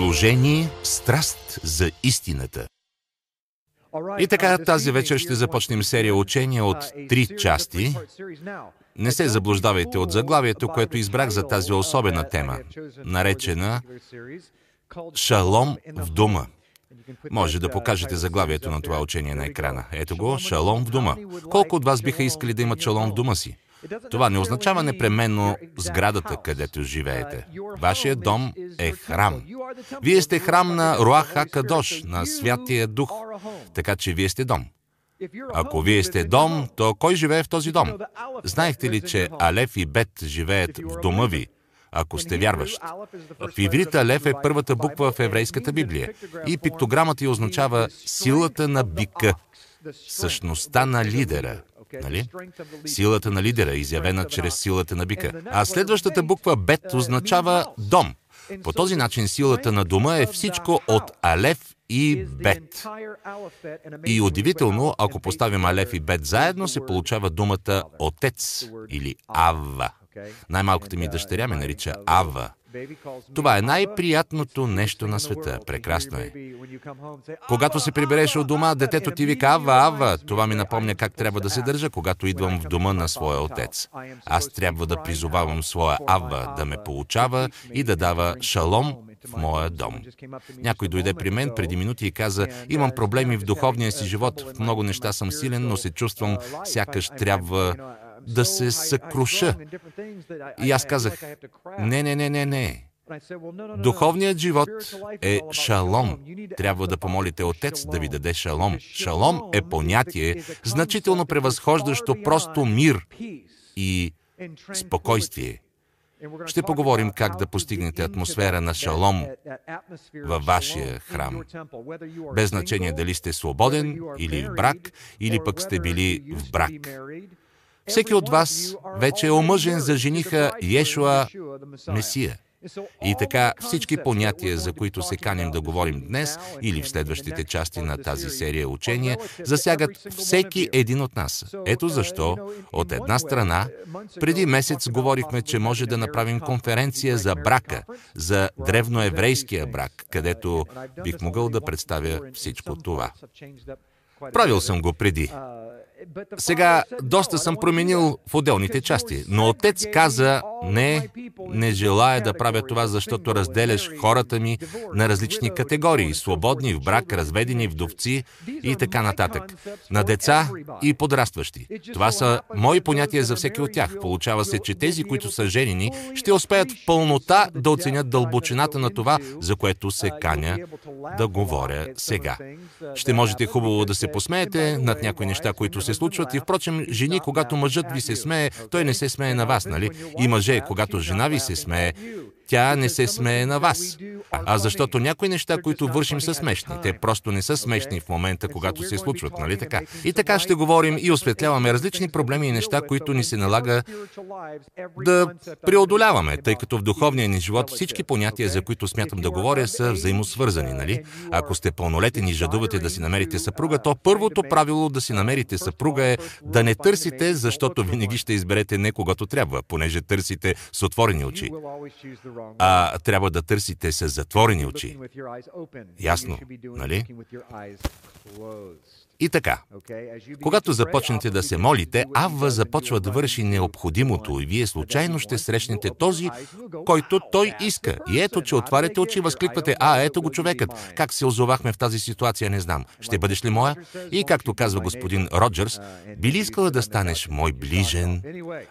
Служение, страст за истината. И така, тази вечер ще започнем серия учения от три части. Не се заблуждавайте от заглавието, което избрах за тази особена тема, наречена Шалом в дума. Може да покажете заглавието на това учение на екрана. Ето го, шалом в дума. Колко от вас биха искали да имат шалом в дума си? Това не означава непременно сградата, където живеете. Вашият дом е храм. Вие сте храм на Руаха Кадош, на Святия Дух. Така че вие сте дом. Ако вие сте дом, то кой живее в този дом? Знаехте ли, че Алеф и Бет живеят в дома ви, ако сте вярващ. В иврита Алеф е първата буква в еврейската Библия и пиктограмата й означава силата на бика, същността на лидера. Нали? Силата на лидера, изявена чрез силата на бика. А следващата буква Бет означава дом. По този начин силата на дома е всичко от Алеф и Бет. И удивително, ако поставим Алеф и Бет заедно, се получава думата Отец или Ава. Най-малката ми дъщеря ме нарича Ава. Това е най-приятното нещо на света. Прекрасно е. Когато се прибереш от дома, детето ти вика Ава, Ава. Това ми напомня как трябва да се държа, когато идвам в дома на своя отец. Аз трябва да призовавам своя Ава да ме получава и да дава шалом в моя дом. Някой дойде при мен преди минути и каза, имам проблеми в духовния си живот, в много неща съм силен, но се чувствам сякаш трябва да се съкруша. И аз казах, не, не, не, не, не. Духовният живот е шалом. Трябва да помолите Отец да ви даде шалом. Шалом е понятие, значително превъзхождащо просто мир и спокойствие. Ще поговорим как да постигнете атмосфера на шалом във вашия храм. Без значение дали сте свободен или в брак, или пък сте били в брак. Всеки от вас вече е омъжен за жениха Йешуа Месия. И така всички понятия, за които се каним да говорим днес или в следващите части на тази серия учения, засягат всеки един от нас. Ето защо, от една страна, преди месец говорихме, че може да направим конференция за брака, за древноеврейския брак, където бих могъл да представя всичко това. Правил съм го преди. Сега доста съм променил в отделните части, но отец каза, не, не желая да правя това, защото разделяш хората ми на различни категории, свободни в брак, разведени вдовци и така нататък, на деца и подрастващи. Това са мои понятия за всеки от тях. Получава се, че тези, които са женени, ще успеят в пълнота да оценят дълбочината на това, за което се каня да говоря сега. Ще можете хубаво да се посмеете над някои неща, които се случват и впрочем, жени, когато мъжът ви се смее, той не се смее на вас, нали? И мъже, когато жена ви се смее, тя не се смее на вас. А защото някои неща, които вършим са смешни. Те просто не са смешни в момента, когато се случват, нали така? И така ще говорим и осветляваме различни проблеми и неща, които ни се налага да преодоляваме, тъй като в духовния ни живот всички понятия, за които смятам да говоря, са взаимосвързани, нали? Ако сте пълнолетен и жадувате да си намерите съпруга, то първото правило да си намерите съпруга е да не търсите, защото винаги ще изберете не когато трябва, понеже търсите с отворени очи а трябва да търсите с затворени очи. Ясно, нали? И така, когато започнете да се молите, Авва започва да върши необходимото и вие случайно ще срещнете този, който той иска. И ето, че отваряте очи, възкликвате, а, ето го човекът. Как се озовахме в тази ситуация, не знам. Ще бъдеш ли моя? И както казва господин Роджерс, би ли искала да станеш мой ближен?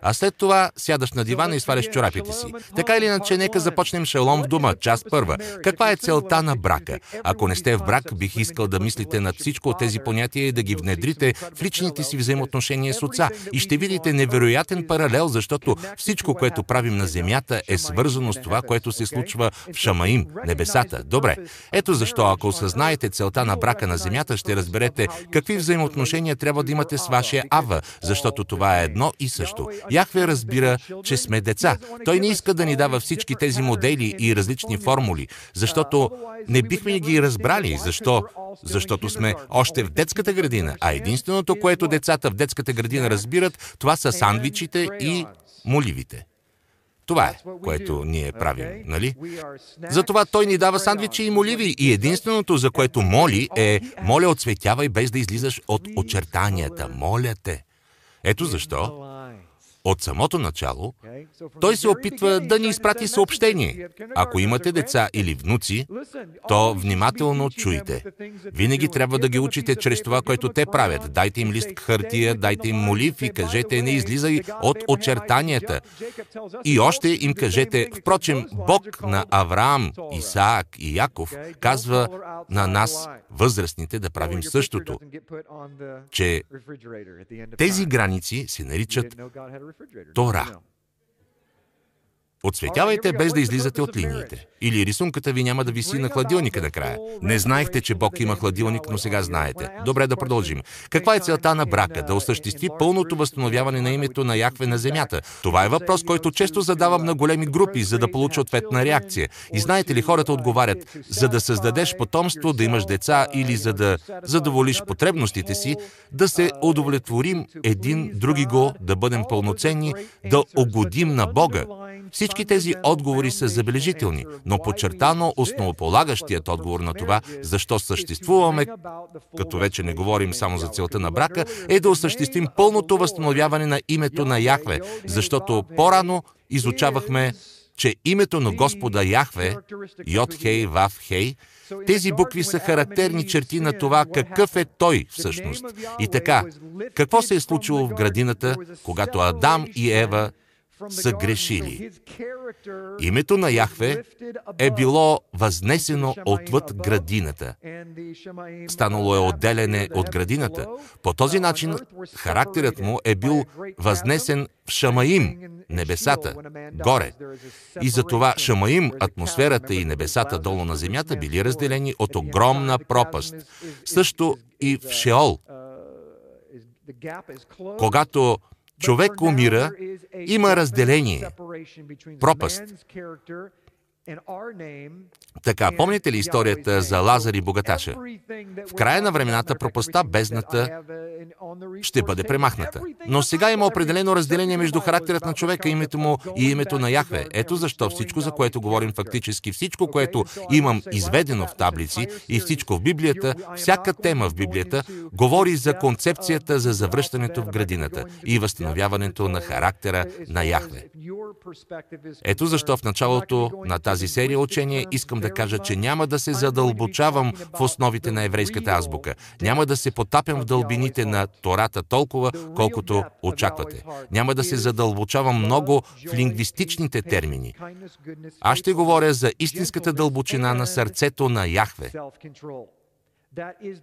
А след това сядаш на дивана и сваляш чорапите си. Така или иначе, нека започнем шалом в дума, част първа. Каква е целта на брака? Ако не сте в брак, бих искал да мислите над всичко от тези понятия понятия и да ги внедрите в личните си взаимоотношения с Отца. И ще видите невероятен паралел, защото всичко, което правим на земята, е свързано с това, което се случва в Шамаим, небесата. Добре. Ето защо, ако осъзнаете целта на брака на земята, ще разберете какви взаимоотношения трябва да имате с вашия Ава, защото това е едно и също. Яхве разбира, че сме деца. Той не иска да ни дава всички тези модели и различни формули, защото не бихме ги разбрали. Защо? Защото сме още в детската градина, а единственото, което децата в детската градина разбират, това са сандвичите и моливите. Това е, което ние правим, нали? Затова той ни дава сандвичи и моливи и единственото, за което моли е моля отсветявай без да излизаш от очертанията. Моля те. Ето защо от самото начало, той се опитва да ни изпрати съобщение. Ако имате деца или внуци, то внимателно чуйте. Винаги трябва да ги учите чрез това, което те правят. Дайте им лист хартия, дайте им молив и кажете, не излизай от очертанията. И още им кажете, впрочем, Бог на Авраам, Исаак и Яков казва на нас, възрастните, да правим същото, че тези граници се наричат Тора. Отсветявайте без да излизате от линиите. Или рисунката ви няма да виси на хладилника накрая. Не знаехте, че Бог има хладилник, но сега знаете. Добре да продължим. Каква е целта на брака? Да осъществи пълното възстановяване на името на Яхве на земята. Това е въпрос, който често задавам на големи групи, за да получа ответна реакция. И знаете ли, хората отговарят, за да създадеш потомство, да имаш деца или за да задоволиш потребностите си, да се удовлетворим един други го, да бъдем пълноценни, да угодим на Бога. Всички тези отговори са забележителни, но подчертано основополагащият отговор на това, защо съществуваме, като вече не говорим само за целта на брака, е да осъществим пълното възстановяване на името на Яхве, защото по-рано изучавахме, че името на Господа Яхве, Йод Хей, Вав Хей, тези букви са характерни черти на това какъв е Той всъщност. И така, какво се е случило в градината, когато Адам и Ева са грешили. Името на Яхве е било възнесено отвъд градината. Станало е отделене от градината. По този начин характерът му е бил възнесен в Шамаим, небесата, горе. И затова Шамаим, атмосферата и небесата долу на земята били разделени от огромна пропаст. Също и в Шеол. Когато човек умира, има разделение, пропаст. Така, помните ли историята за Лазар и богаташа? В края на времената пропаста, бездната ще бъде премахната. Но сега има определено разделение между характерът на човека, името му и името на Яхве. Ето защо всичко, за което говорим фактически, всичко, което имам изведено в таблици и всичко в Библията, всяка тема в Библията, говори за концепцията за завръщането в градината и възстановяването на характера на Яхве. Ето защо в началото на тази серия учения искам да кажа, че няма да се задълбочавам в основите на еврейската азбука. Няма да се потапям в дълбините на Тората толкова, колкото очаквате. Няма да се задълбочавам много в лингвистичните термини. Аз ще говоря за истинската дълбочина на сърцето на Яхве.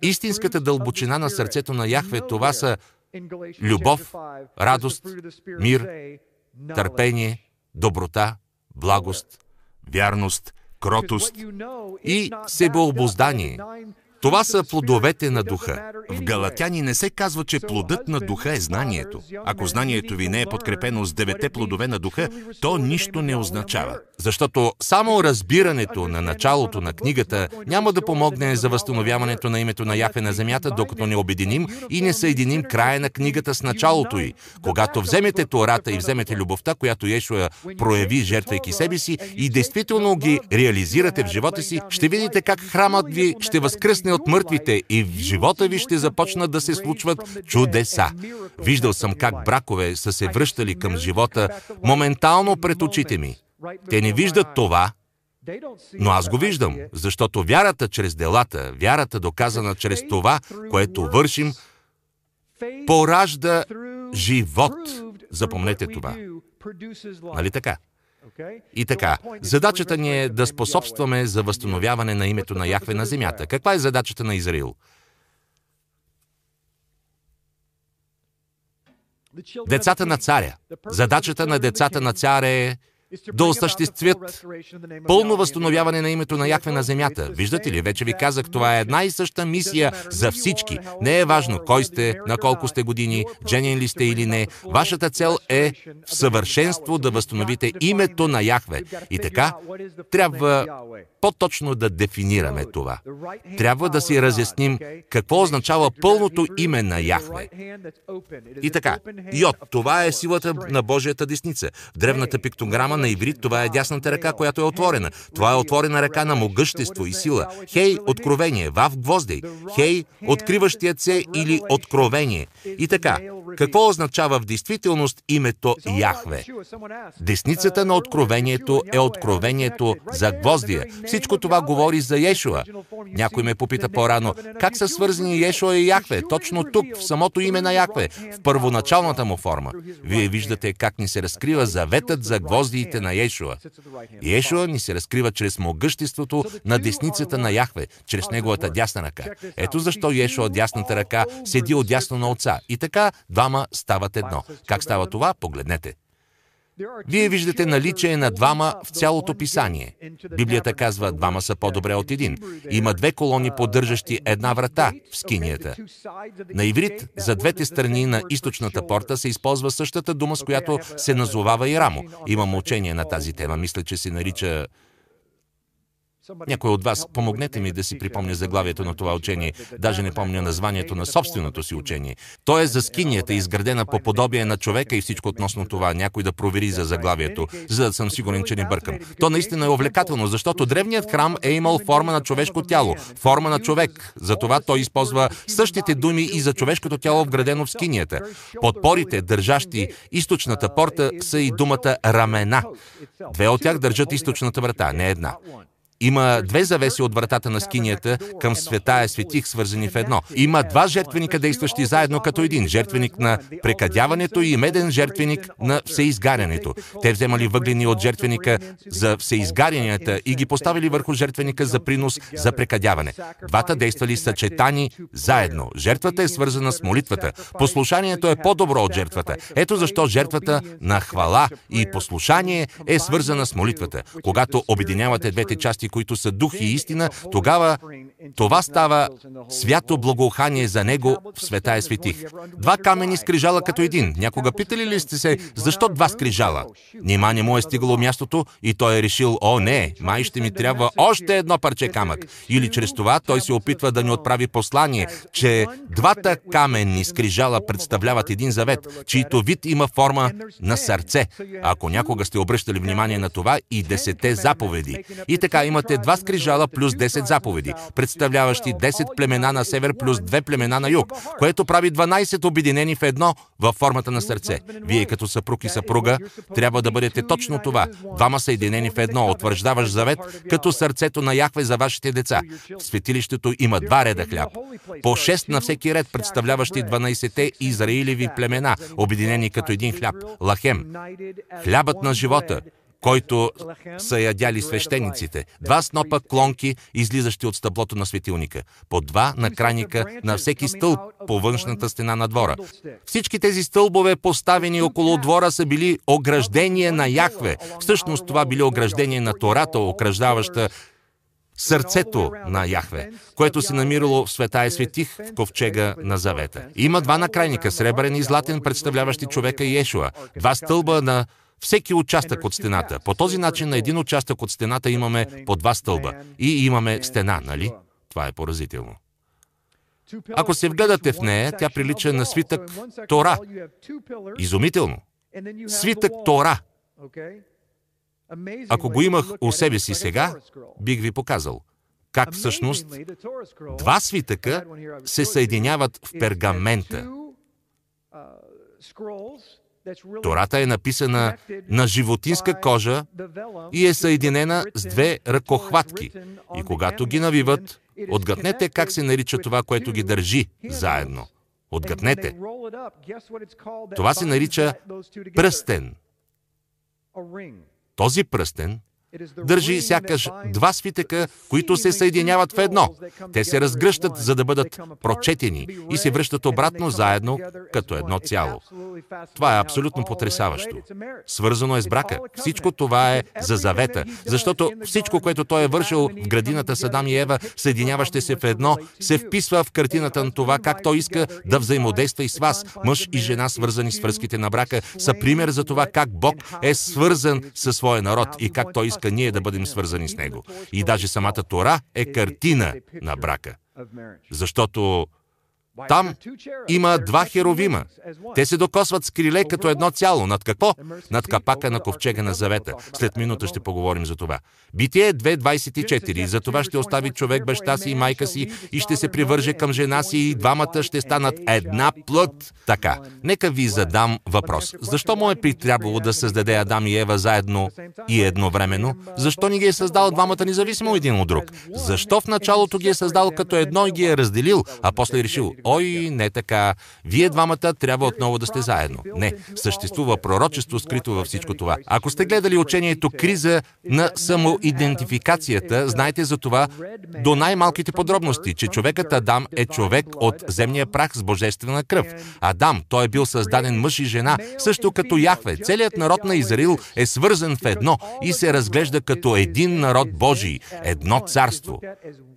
Истинската дълбочина на сърцето на Яхве това са любов, радост, мир, търпение, доброта, благост, вярност, кротост и себеобоздание. Това са плодовете на духа. В Галатяни не се казва, че плодът на духа е знанието. Ако знанието ви не е подкрепено с девете плодове на духа, то нищо не означава. Защото само разбирането на началото на книгата няма да помогне за възстановяването на името на Яхве на земята, докато не обединим и не съединим края на книгата с началото й. Когато вземете Тората и вземете любовта, която Ешуа прояви, жертвайки себе си, и действително ги реализирате в живота си, ще видите как храмът ви ще възкръсне от мъртвите и в живота ви ще започнат да се случват чудеса. Виждал съм как бракове са се връщали към живота моментално пред очите ми. Те не виждат това, но аз го виждам, защото вярата чрез делата, вярата доказана чрез това, което вършим, поражда живот. Запомнете това. Нали така? И така, задачата ни е да способстваме за възстановяване на името на Яхве на земята. Каква е задачата на Израил? Децата на царя. Задачата на децата на царя е да осъществят пълно възстановяване на името на Яхве на земята. Виждате ли, вече ви казах, това е една и съща мисия за всички. Не е важно кой сте, на колко сте години, дженен ли сте или не. Вашата цел е в съвършенство да възстановите името на Яхве. И така, трябва по-точно да дефинираме това. Трябва да си разясним какво означава пълното име на Яхве. И така, Йод, това е силата на Божията десница. В древната пиктограма на иврит това е дясната ръка, която е отворена. Това е отворена ръка на могъщество и сила. Хей, откровение, вав гвоздей. Хей, откриващият се или откровение. И така, какво означава в действителност името Яхве? Десницата на откровението е откровението за гвоздия. Всичко това говори за Ешуа. Някой ме попита по-рано, как са свързани Ешуа и Яхве? Точно тук, в самото име на Яхве, в първоначалната му форма. Вие виждате как ни се разкрива заветът за гвоздиите на Ешуа. Ешуа ни се разкрива чрез могъществото на десницата на Яхве, чрез неговата дясна ръка. Ето защо Ешуа, дясната ръка, седи отдясно на отца. И така двама стават едно. Как става това? Погледнете. Вие виждате наличие на двама в цялото писание. Библията казва, двама са по-добре от един. Има две колони, поддържащи една врата в скинията. На иврит, за двете страни на източната порта се използва същата дума, с която се назовава и рамо. Имам учение на тази тема. Мисля, че се нарича някой от вас, помогнете ми да си припомня заглавието на това учение. Даже не помня названието на собственото си учение. То е за скинията, изградена по подобие на човека и всичко относно това. Някой да провери за заглавието, за да съм сигурен, че не бъркам. То наистина е увлекателно, защото древният храм е имал форма на човешко тяло, форма на човек. Затова той използва същите думи и за човешкото тяло, вградено в скинията. Подпорите, държащи източната порта, са и думата рамена. Две от тях държат източната врата, не една. Има две завеси от вратата на скинията към света светих, свързани в едно. Има два жертвеника, действащи заедно като един. Жертвеник на прекадяването и меден жертвеник на всеизгарянето. Те вземали въглени от жертвеника за всеизгарянията и ги поставили върху жертвеника за принос за прекадяване. Двата действали съчетани заедно. Жертвата е свързана с молитвата. Послушанието е по-добро от жертвата. Ето защо жертвата на хвала и послушание е свързана с молитвата. Когато обединявате двете части части, които са дух и истина, тогава това става свято благоухание за него в света е светих. Два камени скрижала като един. Някога питали ли сте се, защо два скрижала? Нима не му е стигало мястото и той е решил, о не, май ще ми трябва още едно парче камък. Или чрез това той се опитва да ни отправи послание, че двата каменни скрижала представляват един завет, чийто вид има форма на сърце. Ако някога сте обръщали внимание на това и десете заповеди. И така има имате два скрижала плюс 10 заповеди, представляващи 10 племена на север плюс 2 племена на юг, което прави 12 обединени в едно във формата на сърце. Вие като съпруг и съпруга трябва да бъдете точно това. Двама съединени в едно, утвърждаваш завет, като сърцето на Яхве за вашите деца. В светилището има два реда хляб. По 6 на всеки ред, представляващи 12-те Израилеви племена, обединени като един хляб. Лахем. Хлябът на живота, който са ядяли свещениците. Два снопа клонки, излизащи от стъблото на светилника. По два на крайника на всеки стълб по външната стена на двора. Всички тези стълбове, поставени около двора, са били ограждение на Яхве. Всъщност това били ограждение на Тората, окръждаваща сърцето на Яхве, което се намирало в света е светих в ковчега на завета. Има два накрайника, сребърен и златен, представляващи човека и Ешуа. Два стълба на всеки участък от стената. По този начин на един участък от стената имаме по два стълба. И имаме стена, нали? Това е поразително. Ако се вгледате в нея, тя прилича на свитък Тора. Изумително. Свитък Тора. Ако го имах у себе си сега, бих ви показал как всъщност два свитъка се съединяват в пергамента. Тората е написана на животинска кожа и е съединена с две ръкохватки. И когато ги навиват, отгътнете как се нарича това, което ги държи заедно. Отгътнете. Това се нарича пръстен. Този пръстен държи сякаш два свитъка, които се съединяват в едно. Те се разгръщат, за да бъдат прочетени и се връщат обратно заедно като едно цяло. Това е абсолютно потрясаващо. Свързано е с брака. Всичко това е за завета, защото всичко, което той е вършил в градината Садам и Ева, съединяващи се в едно, се вписва в картината на това, как той иска да взаимодейства и с вас. Мъж и жена, свързани с връзките на брака, са пример за това как Бог е свързан със своя народ и как той иска ние да бъдем свързани с него. И даже самата Тора е картина на брака. Защото Там има два херовима. Те се докосват с криле като едно цяло. Над какво? Над капака на ковчега на завета. След минута ще поговорим за това. Битие 2.24. За това ще остави човек баща си и майка си и ще се привърже към жена си и двамата ще станат една плът. Така, нека ви задам въпрос. Защо му е притрябвало да създаде Адам и Ева заедно и едновременно? Защо ни ги е създал двамата независимо един от друг? Защо в началото ги е създал като едно и ги е разделил, а после е решил, ой, не така, вие двамата трябва отново да сте заедно. Не, съществува пророчество скрито във всичко това. Ако сте гледали учението Криза на самоидентификацията, знаете за това до най-малките подробности, че човекът Адам е човек от земния прах с божествена кръв. Адам, той е бил създаден мъж и жена, също като Яхве. Целият народ на Израил е свързан в едно и се разглежда като един народ Божий, едно царство.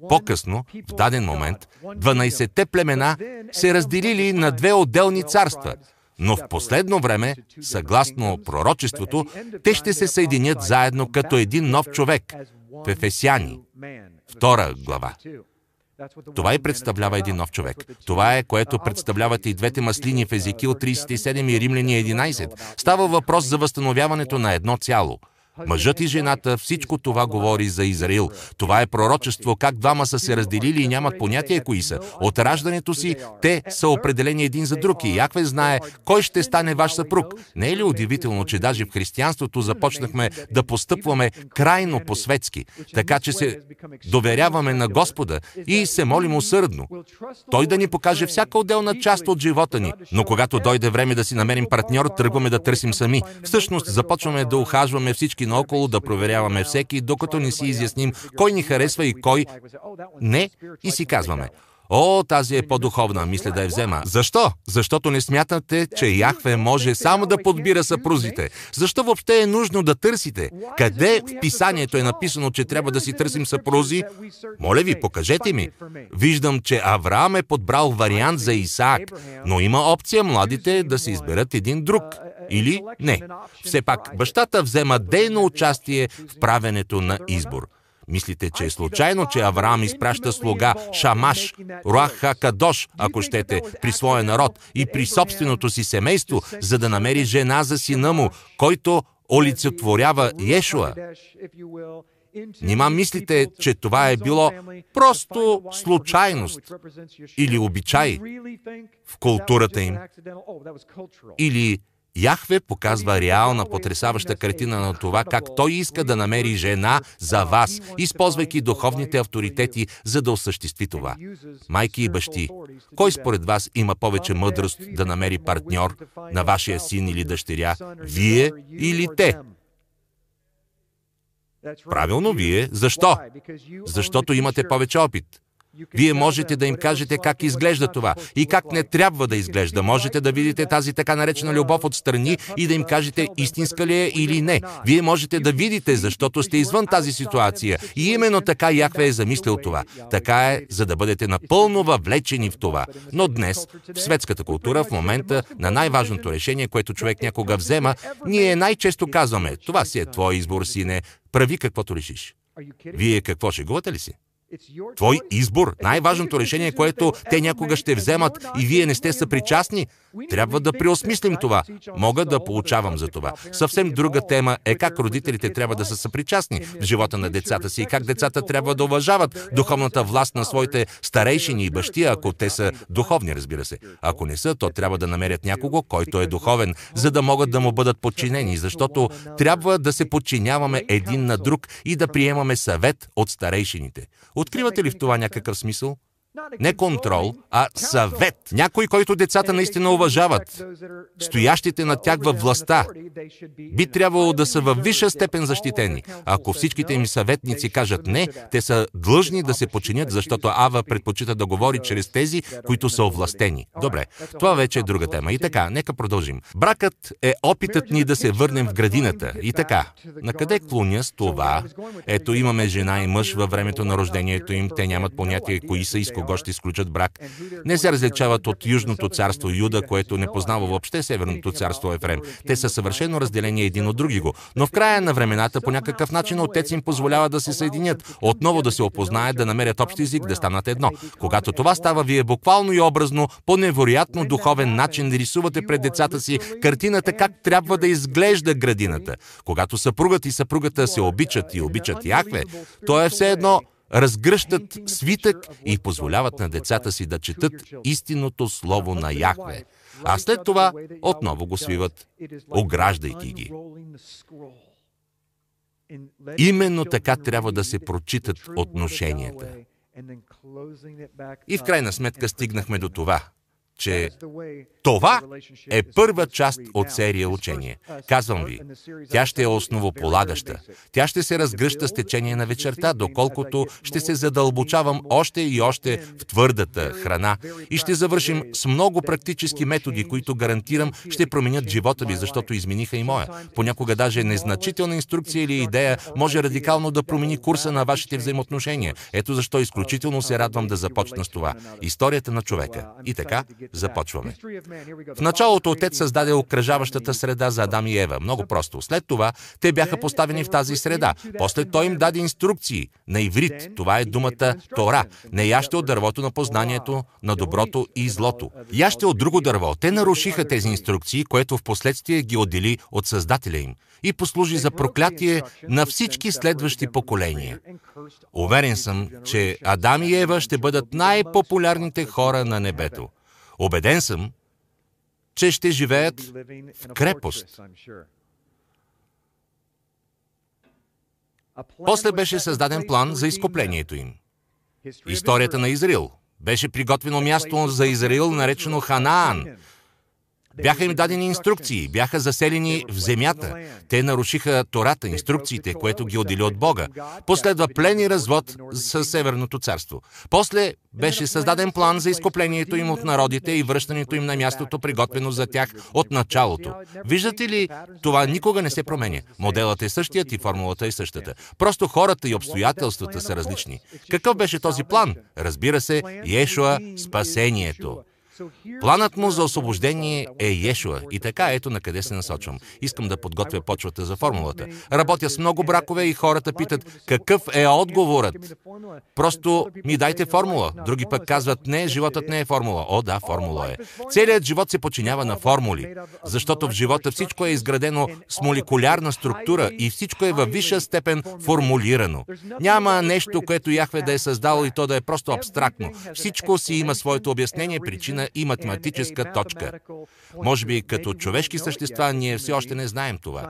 По-късно, в даден момент, 12-те племена се разделили на две отделни царства, но в последно време, съгласно пророчеството, те ще се съединят заедно като един нов човек в Ефесяни, втора глава. Това и представлява един нов човек. Това е, което представляват и двете маслини в Езекил 37 и Римляни 11. Става въпрос за възстановяването на едно цяло – Мъжът и жената, всичко това говори за Израил. Това е пророчество, как двама са се разделили и нямат понятие кои са. От раждането си те са определени един за друг и Якве знае кой ще стане ваш съпруг. Не е ли удивително, че даже в християнството започнахме да постъпваме крайно по-светски, така че се доверяваме на Господа и се молим усърдно. Той да ни покаже всяка отделна част от живота ни, но когато дойде време да си намерим партньор, тръгваме да търсим сами. Всъщност започваме да ухажваме всички наоколо, да проверяваме всеки, докато не си изясним кой ни харесва и кой не, и си казваме, О, тази е по-духовна, мисля да я взема. Защо? Защото не смятате, че Яхве може само да подбира съпрузите. Защо въобще е нужно да търсите? Къде в писанието е написано, че трябва да си търсим съпрузи? Моля ви, покажете ми. Виждам, че Авраам е подбрал вариант за Исаак, но има опция младите да се изберат един друг. Или не. Все пак, бащата взема дейно участие в правенето на избор. Мислите, че е случайно, че Авраам изпраща слуга Шамаш, Руаха Кадош, ако щете, при своя народ и при собственото си семейство, за да намери жена за сина му, който олицетворява Йешуа. Нима мислите, че това е било просто случайност или обичай в културата им, или Яхве показва реална, потрясаваща картина на това, как Той иска да намери жена за вас, използвайки духовните авторитети, за да осъществи това. Майки и бащи, кой според вас има повече мъдрост да намери партньор на вашия син или дъщеря? Вие или те? Правилно, вие. Защо? Защото имате повече опит. Вие можете да им кажете как изглежда това и как не трябва да изглежда. Можете да видите тази така наречена любов отстрани и да им кажете истинска ли е или не. Вие можете да видите, защото сте извън тази ситуация. И именно така Яхве е замислил това. Така е, за да бъдете напълно въвлечени в това. Но днес, в светската култура, в момента на най-важното решение, което човек някога взема, ние най-често казваме, това си е твой избор, сине, прави каквото решиш. Вие какво шегувате ли си? Твой избор, най-важното решение, което те някога ще вземат и вие не сте съпричастни, трябва да преосмислим това. Мога да получавам за това. Съвсем друга тема е как родителите трябва да са съпричастни в живота на децата си и как децата трябва да уважават духовната власт на своите старейшини и бащи, ако те са духовни, разбира се. Ако не са, то трябва да намерят някого, който е духовен, за да могат да му бъдат подчинени, защото трябва да се подчиняваме един на друг и да приемаме съвет от старейшините. Откривате ли в това някакъв смисъл? Не контрол, а съвет. Някой, който децата наистина уважават. Стоящите на тях във властта би трябвало да са във висша степен защитени. Ако всичките им съветници кажат не, те са длъжни да се починят, защото Ава предпочита да говори чрез тези, които са овластени. Добре, това вече е друга тема. И така, нека продължим. Бракът е опитът ни да се върнем в градината. И така, на къде клоня с това? Ето имаме жена и мъж във времето на рождението им. Те нямат понятие кои са и с кого кого ще изключат брак. Не се различават от Южното царство Юда, което не познава въобще Северното царство Ефрем. Те са съвършено разделени един от други го. Но в края на времената по някакъв начин отец им позволява да се съединят, отново да се опознаят, да намерят общ език, да станат едно. Когато това става, вие буквално и образно, по невероятно духовен начин рисувате пред децата си картината как трябва да изглежда градината. Когато съпругът и съпругата се обичат и обичат Яхве, то е все едно разгръщат свитък и позволяват на децата си да четат истинното слово на Яхве. А след това отново го свиват, ограждайки ги. Именно така трябва да се прочитат отношенията. И в крайна сметка стигнахме до това – че това е първа част от серия учение. Казвам ви, тя ще е основополагаща. Тя ще се разгръща с течение на вечерта, доколкото ще се задълбочавам още и още в твърдата храна и ще завършим с много практически методи, които гарантирам ще променят живота ви, защото измениха и моя. Понякога даже незначителна инструкция или идея може радикално да промени курса на вашите взаимоотношения. Ето защо изключително се радвам да започна с това. Историята на човека. И така, Започваме. В началото Отец създаде окръжаващата среда за Адам и Ева. Много просто. След това те бяха поставени в тази среда. После той им даде инструкции на иврит. Това е думата Тора. Не яще от дървото на познанието на доброто и злото. Яще от друго дърво. Те нарушиха тези инструкции, което в последствие ги отдели от Създателя им и послужи за проклятие на всички следващи поколения. Уверен съм, че Адам и Ева ще бъдат най-популярните хора на небето. Обеден съм, че ще живеят в крепост. После беше създаден план за изкуплението им. Историята на Израил. Беше приготвено място за Израил, наречено Ханаан, бяха им дадени инструкции, бяха заселени в земята. Те нарушиха Тората, инструкциите, което ги отдели от Бога. Последва плен и развод с Северното царство. После беше създаден план за изкуплението им от народите и връщането им на мястото, приготвено за тях от началото. Виждате ли, това никога не се променя. Моделът е същият и формулата е същата. Просто хората и обстоятелствата са различни. Какъв беше този план? Разбира се, Ешуа – спасението. Планът му за освобождение е Ешуа. И така, ето на къде се насочвам. Искам да подготвя почвата за формулата. Работя с много бракове и хората питат, какъв е отговорът? Просто ми дайте формула. Други пък казват, не, животът не е формула. О, да, формула е. Целият живот се подчинява на формули, защото в живота всичко е изградено с молекулярна структура и всичко е във висша степен формулирано. Няма нещо, което Яхве да е създало и то да е просто абстрактно. Всичко си има своето обяснение, причина и математическа точка. Може би като човешки същества ние все още не знаем това.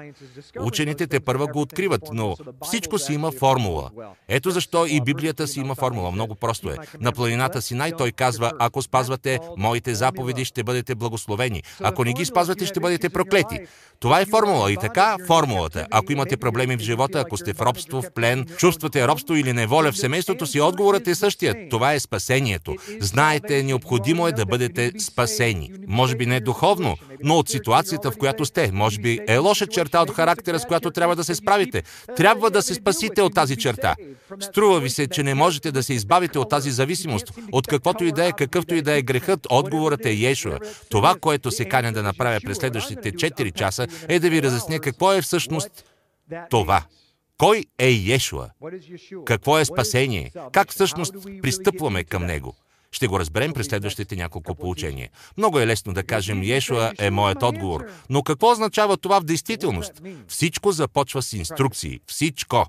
Учените те първа го откриват, но всичко си има формула. Ето защо и Библията си има формула. Много просто е. На планината Синай той казва, ако спазвате моите заповеди, ще бъдете благословени. Ако не ги спазвате, ще бъдете проклети. Това е формула. И така, формулата. Ако имате проблеми в живота, ако сте в робство, в плен, чувствате робство или неволя в семейството си, отговорът е същият. Това е спасението. Знаете, необходимо е да бъдете спасени. Може би не духовно, но от ситуацията, в която сте. Може би е лоша черта от характера, с която трябва да се справите. Трябва да се спасите от тази черта. Струва ви се, че не можете да се избавите от тази зависимост. От каквото и да е, какъвто и да е грехът, отговорът е Ешуа. Това, което се каня да направя през следващите 4 часа, е да ви разясня какво е всъщност това. Кой е Ешуа? Какво е спасение? Как всъщност пристъпваме към него? Ще го разберем през следващите няколко получения. Много е лесно да кажем, Ешуа е моят отговор. Но какво означава това в действителност? Всичко започва с инструкции. Всичко.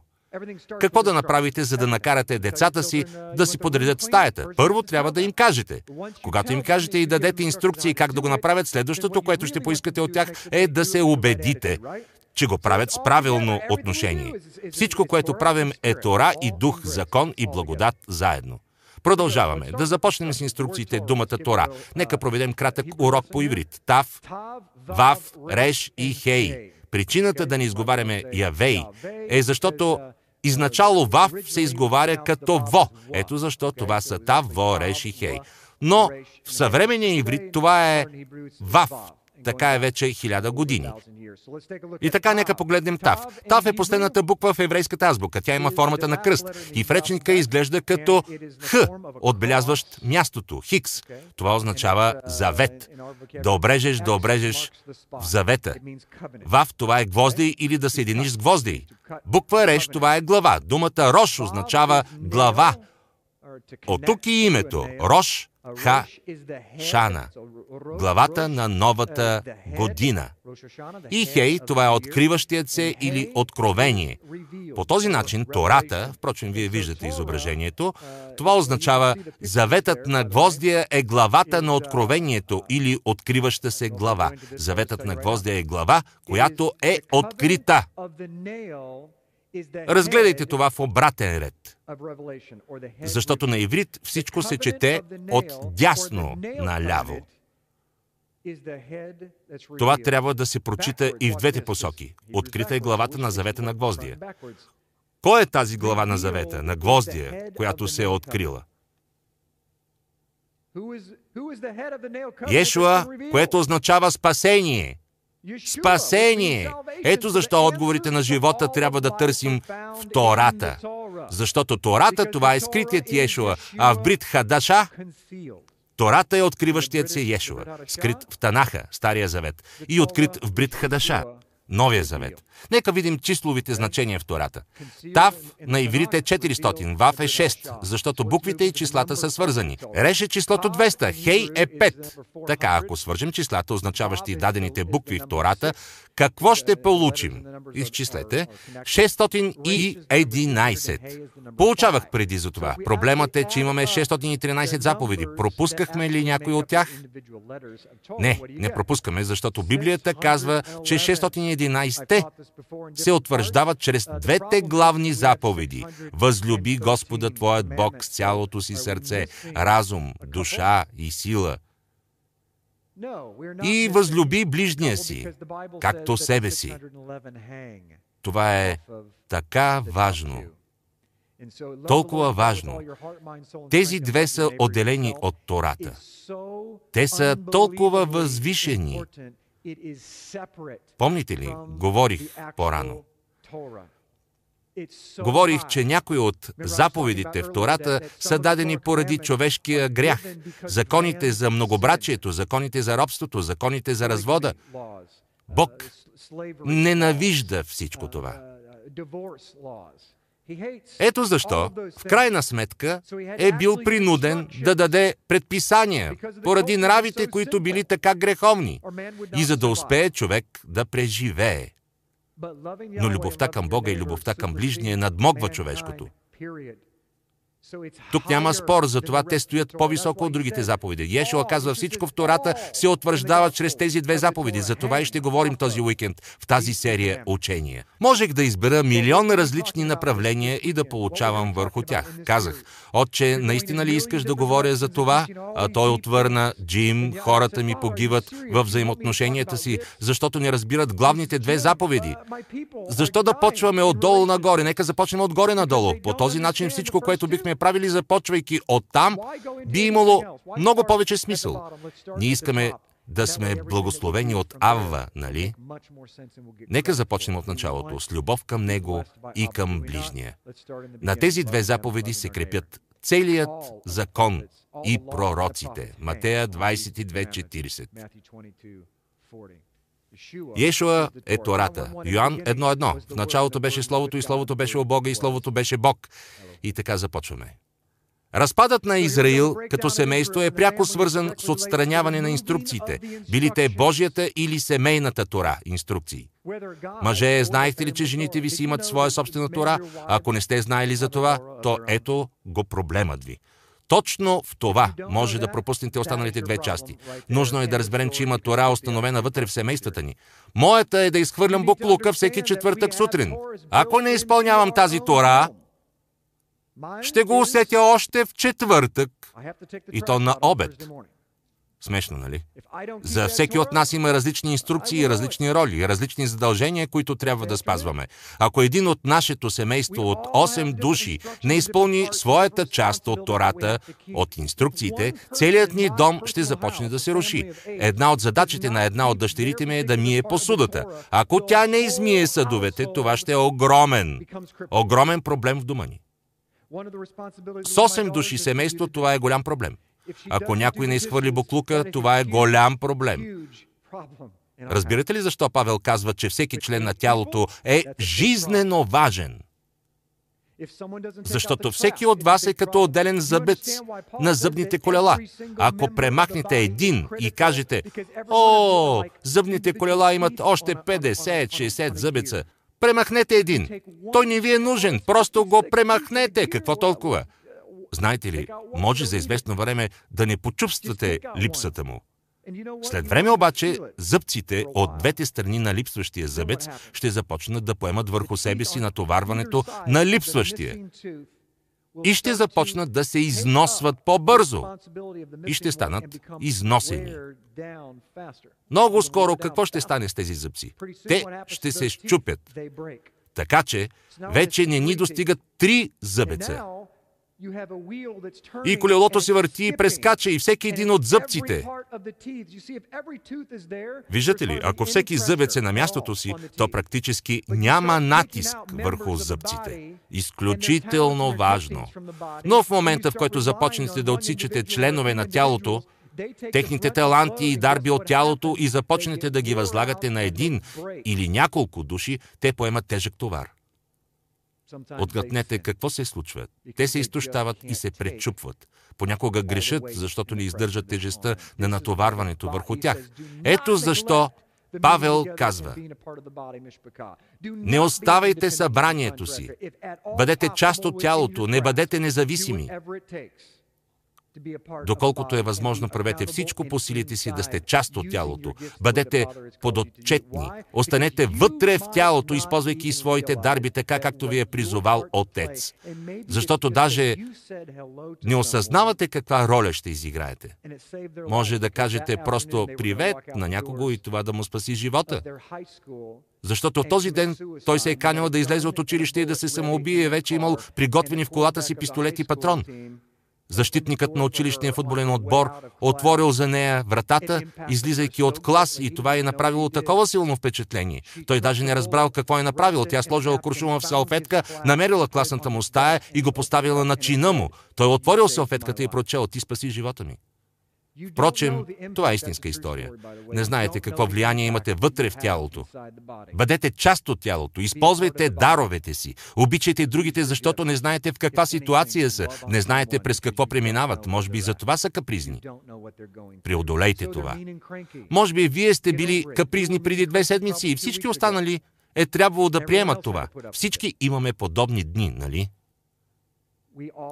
Какво да направите, за да накарате децата си да си подредят стаята? Първо трябва да им кажете. Когато им кажете и дадете инструкции как да го направят, следващото, което ще поискате от тях е да се убедите, че го правят с правилно отношение. Всичко, което правим е Тора и Дух, закон и благодат заедно. Продължаваме. Да започнем с инструкциите думата Тора. Нека проведем кратък урок по иврит. Тав, Вав, Реш и Хей. Причината да не изговаряме Явей е защото изначало Вав се изговаря като Во. Ето защо това са Тав, Во, Реш и Хей. Но в съвременния иврит това е Вав. Така е вече хиляда години. И така нека погледнем Тав. Тав е последната буква в еврейската азбука. Тя има формата на кръст и в речника изглежда като Х, отбелязващ мястото, Хикс. Това означава завет. Да обрежеш, да обрежеш в завета. Вав това е гвозди или да съединиш с гвозди. Буква Реш това е глава. Думата Рош означава глава. От тук и името Рош Ха Шана, главата на новата година. И Хей, това е откриващият се или откровение. По този начин Тората, впрочем, вие виждате изображението, това означава заветът на гвоздия е главата на откровението или откриваща се глава. Заветът на гвоздия е глава, която е открита. Разгледайте това в обратен ред. Защото на иврит всичко се чете от дясно наляво. Това трябва да се прочита и в двете посоки. Открита е главата на завета на гвоздия. Кой е тази глава на завета, на гвоздия, която се е открила? Ешуа, което означава спасение. Спасение! Ето защо отговорите на живота трябва да търсим в Тората. Защото Тората това е скритият Ешуа, а в Брит Хадаша Тората е откриващият се Ешуа, скрит в Танаха, Стария завет, и открит в Брит Хадаша, Новия завет. Нека видим числовите значения в Тората. Тав на иврите е 400, Вав е 6, защото буквите и числата са свързани. Реш е числото 200, Хей е 5. Така, ако свържем числата, означаващи дадените букви в Тората, какво ще получим? Изчислете. 611. Получавах преди за това. Проблемът е, че имаме 613 заповеди. Пропускахме ли някой от тях? Не, не пропускаме, защото Библията казва, че 611 се утвърждават чрез двете главни заповеди. Възлюби Господа Твоят Бог с цялото си сърце, разум, душа и сила. И възлюби ближния си, както себе си. Това е така важно. Толкова важно. Тези две са отделени от Тората. Те са толкова възвишени. Помните ли, говорих по-рано. Говорих, че някои от заповедите в Тората са дадени поради човешкия грях. Законите за многобрачието, законите за робството, законите за развода. Бог ненавижда всичко това. Ето защо, в крайна сметка, е бил принуден да даде предписания поради нравите, които били така греховни и за да успее човек да преживее. Но любовта към Бога и любовта към ближния надмогва човешкото. Тук няма спор, за това те стоят по-високо от другите заповеди. Ешуа казва, всичко в Тората се утвърждава чрез тези две заповеди. За това и ще говорим този уикенд в тази серия учения. Можех да избера милион различни направления и да получавам върху тях. Казах, отче, наистина ли искаш да говоря за това? А той отвърна, Джим, хората ми погиват в взаимоотношенията си, защото не разбират главните две заповеди. Защо да почваме отдолу нагоре? Нека започнем отгоре надолу. По този начин всичко, което бихме правили, започвайки от там, би имало много повече смисъл. Ние искаме да сме благословени от Авва, нали? Нека започнем от началото, с любов към Него и към ближния. На тези две заповеди се крепят целият закон и пророците. Матея 22.40. Иешуа е Тората. Йоанн 1.1. В началото беше Словото и Словото беше о Бога и Словото беше Бог. И така започваме. Разпадът на Израил като семейство е пряко свързан с отстраняване на инструкциите, били те Божията или семейната Тора инструкции. Мъже, знаехте ли, че жените ви си имат своя собствена Тора? Ако не сте знаели за това, то ето го проблемът ви. Точно в това може да пропуснете останалите две части. Нужно е да разберем, че има Тора установена вътре в семействата ни. Моята е да изхвърлям буклука всеки четвъртък сутрин. Ако не изпълнявам тази Тора, ще го усетя още в четвъртък и то на обед. Смешно, нали? За всеки от нас има различни инструкции, различни роли, различни задължения, които трябва да спазваме. Ако един от нашето семейство от 8 души не изпълни своята част от Тората, от инструкциите, целият ни дом ще започне да се руши. Една от задачите на една от дъщерите ми е да мие посудата. Ако тя не измие съдовете, това ще е огромен, огромен проблем в дома ни. С 8 души семейство това е голям проблем. Ако някой не изхвърли буклука, това е голям проблем. Разбирате ли защо Павел казва, че всеки член на тялото е жизнено важен? Защото всеки от вас е като отделен зъбец на зъбните колела. Ако премахнете един и кажете, о, зъбните колела имат още 50-60 зъбеца, премахнете един. Той не ви е нужен, просто го премахнете. Какво толкова? Знаете ли, може за известно време да не почувствате липсата му. След време обаче зъбците от двете страни на липсващия зъбец ще започнат да поемат върху себе си натоварването на липсващия и ще започнат да се износват по-бързо и ще станат износени. Много скоро какво ще стане с тези зъбци? Те ще се щупят. Така че вече не ни достигат три зъбеца. И колелото се върти и прескача и всеки един от зъбците. Виждате ли, ако всеки зъбец е на мястото си, то практически няма натиск върху зъбците. Изключително важно. Но в момента, в който започнете да отсичате членове на тялото, техните таланти и дарби от тялото и започнете да ги възлагате на един или няколко души, те поемат тежък товар. Отгътнете какво се случва. Те се изтощават и се пречупват. Понякога грешат, защото не издържат тежестта на натоварването върху тях. Ето защо Павел казва, не оставайте събранието си, бъдете част от тялото, не бъдете независими. Доколкото е възможно, правете всичко по силите си да сте част от тялото. Бъдете подотчетни. Останете вътре в тялото, използвайки своите дарби така, както ви е призовал Отец. Защото даже не осъзнавате каква роля ще изиграете. Може да кажете просто привет на някого и това да му спаси живота. Защото в този ден той се е канял да излезе от училище и да се самоубие, вече имал приготвени в колата си пистолет и патрон. Защитникът на училищния футболен отбор отворил за нея вратата, излизайки от клас и това е направило такова силно впечатление. Той даже не разбрал какво е направил. Тя сложила куршума в салфетка, намерила класната му стая и го поставила на чина му. Той отворил салфетката и прочел, ти спаси живота ми. Впрочем, това е истинска история. Не знаете какво влияние имате вътре в тялото. Бъдете част от тялото. Използвайте даровете си. Обичайте другите, защото не знаете в каква ситуация са. Не знаете през какво преминават. Може би за това са капризни. Преодолейте това. Може би вие сте били капризни преди две седмици и всички останали е трябвало да приемат това. Всички имаме подобни дни, нали?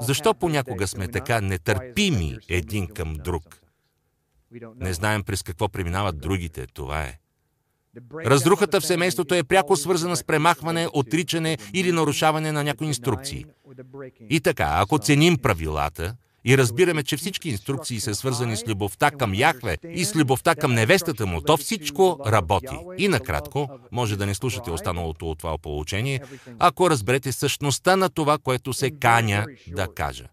Защо понякога сме така нетърпими един към друг? Не знаем през какво преминават другите. Това е. Разрухата в семейството е пряко свързана с премахване, отричане или нарушаване на някои инструкции. И така, ако ценим правилата и разбираме, че всички инструкции са свързани с любовта към Яхве и с любовта към невестата му, то всичко работи. И накратко, може да не слушате останалото от това получение, ако разберете същността на това, което се каня да кажа.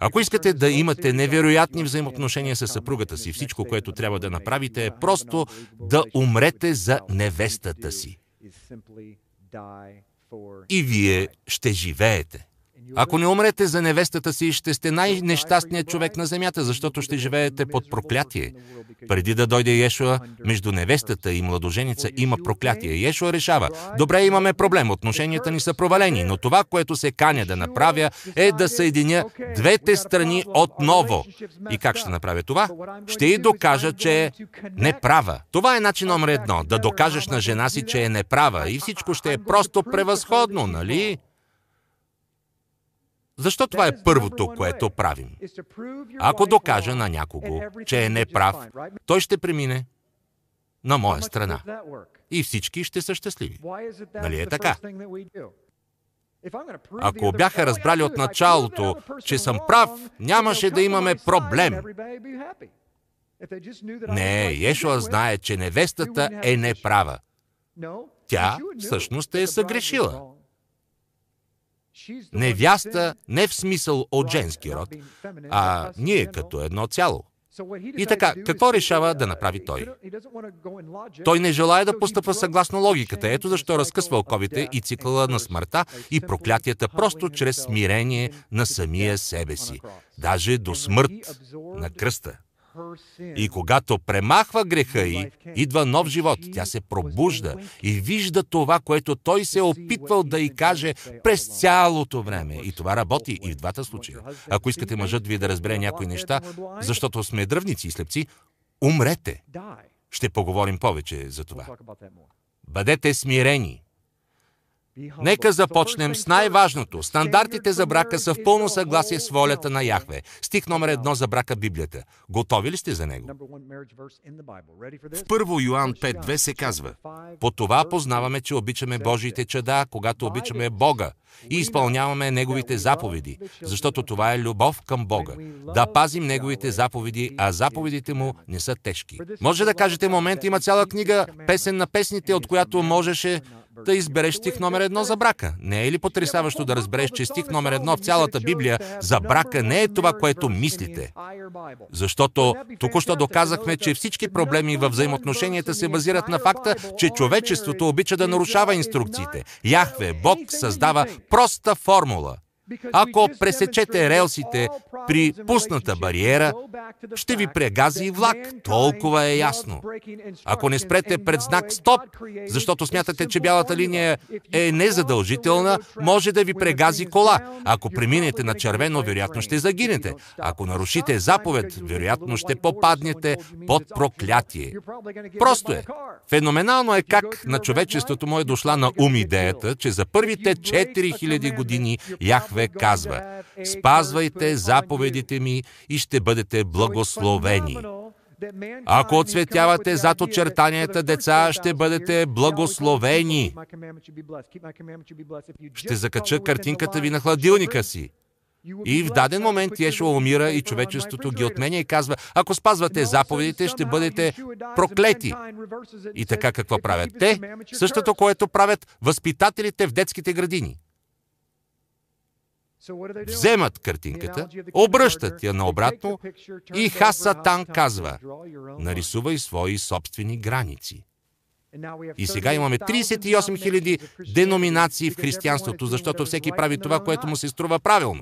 Ако искате да имате невероятни взаимоотношения с съпругата си, всичко, което трябва да направите е просто да умрете за невестата си. И вие ще живеете. Ако не умрете за невестата си, ще сте най-нещастният човек на земята, защото ще живеете под проклятие. Преди да дойде Ешуа, между невестата и младоженица има проклятие. Ешуа решава, добре, имаме проблем, отношенията ни са провалени, но това, което се каня да направя, е да съединя двете страни отново. И как ще направя това? Ще й докажа, че е неправа. Това е начин номер едно, да докажеш на жена си, че е неправа и всичко ще е просто превъзходно, нали? Защо това е първото, което правим? Ако докажа на някого, че е неправ, той ще премине на моя страна. И всички ще са щастливи. Нали е така? Ако бяха разбрали от началото, че съм прав, нямаше да имаме проблем. Не, Ешуа знае, че невестата е неправа. Тя всъщност е съгрешила. Невяста не в смисъл от женски род, а ние като едно цяло. И така, какво решава да направи той? Той не желая да постъпва съгласно логиката. Ето защо разкъсва оковите и цикъла на смъртта и проклятията просто чрез смирение на самия себе си. Даже до смърт на кръста. И когато премахва греха й, идва нов живот. Тя се пробужда и вижда това, което той се е опитвал да й каже през цялото време. И това работи и в двата случая. Ако искате мъжът ви да разбере някои неща, защото сме дръвници и слепци, умрете. Ще поговорим повече за това. Бъдете смирени. Нека започнем с най-важното. Стандартите за брака са в пълно съгласие с волята на Яхве. Стих номер едно за брака Библията. Готови ли сте за него? В 1 Йоан 5.2 се казва По това познаваме, че обичаме Божиите чада, когато обичаме Бога и изпълняваме Неговите заповеди, защото това е любов към Бога. Да пазим Неговите заповеди, а заповедите Му не са тежки. Може да кажете, момент има цяла книга Песен на песните, от която можеше да избереш стих номер едно за брака. Не е ли потрясаващо да разбереш, че стих номер едно в цялата Библия за брака не е това, което мислите? Защото току-що доказахме, че всички проблеми във взаимоотношенията се базират на факта, че човечеството обича да нарушава инструкциите. Яхве, Бог, създава проста формула – ако пресечете релсите при пусната бариера, ще ви прегази и влак. Толкова е ясно. Ако не спрете пред знак СТОП, защото смятате, че бялата линия е незадължителна, може да ви прегази кола. Ако преминете на червено, вероятно ще загинете. Ако нарушите заповед, вероятно ще попаднете под проклятие. Просто е. Феноменално е как на човечеството му е дошла на ум идеята, че за първите 4000 години Яхве Яхве казва, спазвайте заповедите ми и ще бъдете благословени. Ако отсветявате зад очертанията деца, ще бъдете благословени. Ще закача картинката ви на хладилника си. И в даден момент Ешуа умира и човечеството ги отменя и казва, ако спазвате заповедите, ще бъдете проклети. И така какво правят те? Същото, което правят възпитателите в детските градини вземат картинката, обръщат я наобратно и Хасатан казва, нарисувай свои собствени граници. И сега имаме 38 000 деноминации в християнството, защото всеки прави това, което му се струва правилно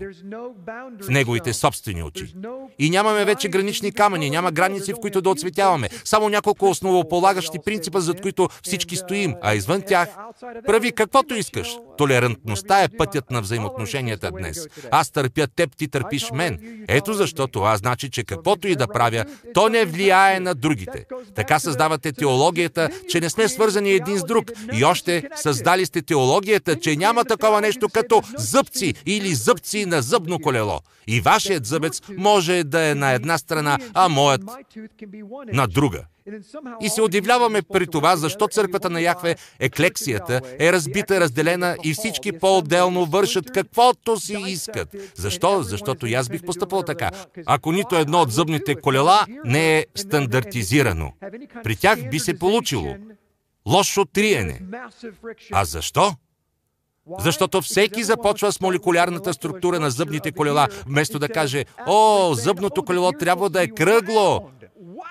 в неговите собствени очи. И нямаме вече гранични камъни, няма граници, в които да отсветяваме. Само няколко основополагащи принципа, зад които всички стоим, а извън тях прави каквото искаш. Толерантността е пътят на взаимоотношенията днес. Аз търпя теб, ти търпиш мен. Ето защо това значи, че каквото и да правя, то не влияе на другите. Така създавате теологията, че не сме свързани един с друг. И още създали сте теологията, че няма такова нещо като зъбци или зъбци на зъбно колело. И вашият зъбец може да е на една страна, а моят на друга. И се удивляваме при това, защо църквата на Яхве, еклексията, е разбита, разделена и всички по-отделно вършат каквото си искат. Защо? Защото аз бих постъпил така. Ако нито едно от зъбните колела не е стандартизирано, при тях би се получило лошо триене. А защо? Защото всеки започва с молекулярната структура на зъбните колела, вместо да каже, о, зъбното колело трябва да е кръгло.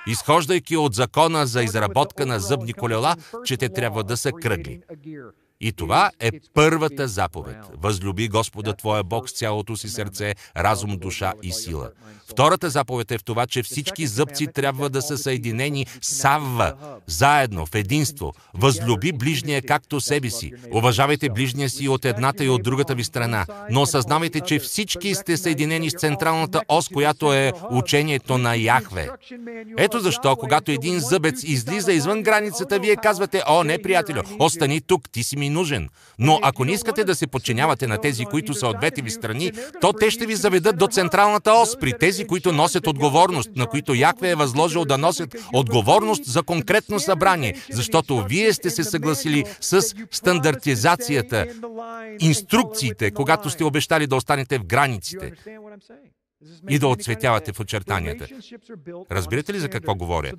Изхождайки от закона за изработка на зъбни колела, че те трябва да са кръгли. И това е първата заповед. Възлюби Господа Твоя Бог с цялото си сърце, разум, душа и сила. Втората заповед е в това, че всички зъбци трябва да са съединени савва, заедно, в единство. Възлюби ближния както себе си. Уважавайте ближния си от едната и от другата ви страна, но осъзнавайте, че всички сте съединени с централната ос, която е учението на Яхве. Ето защо, когато един зъбец излиза извън границата, вие казвате, о, не, приятелю, остани тук, ти си ми нужен. Но ако не искате да се подчинявате на тези, които са от двете ви страни, то те ще ви заведат до централната ос при тези, които носят отговорност, на които Якве е възложил да носят отговорност за конкретно събрание, защото вие сте се съгласили с стандартизацията, инструкциите, когато сте обещали да останете в границите. и да отцветявате в очертанията. Разбирате ли за какво говоря?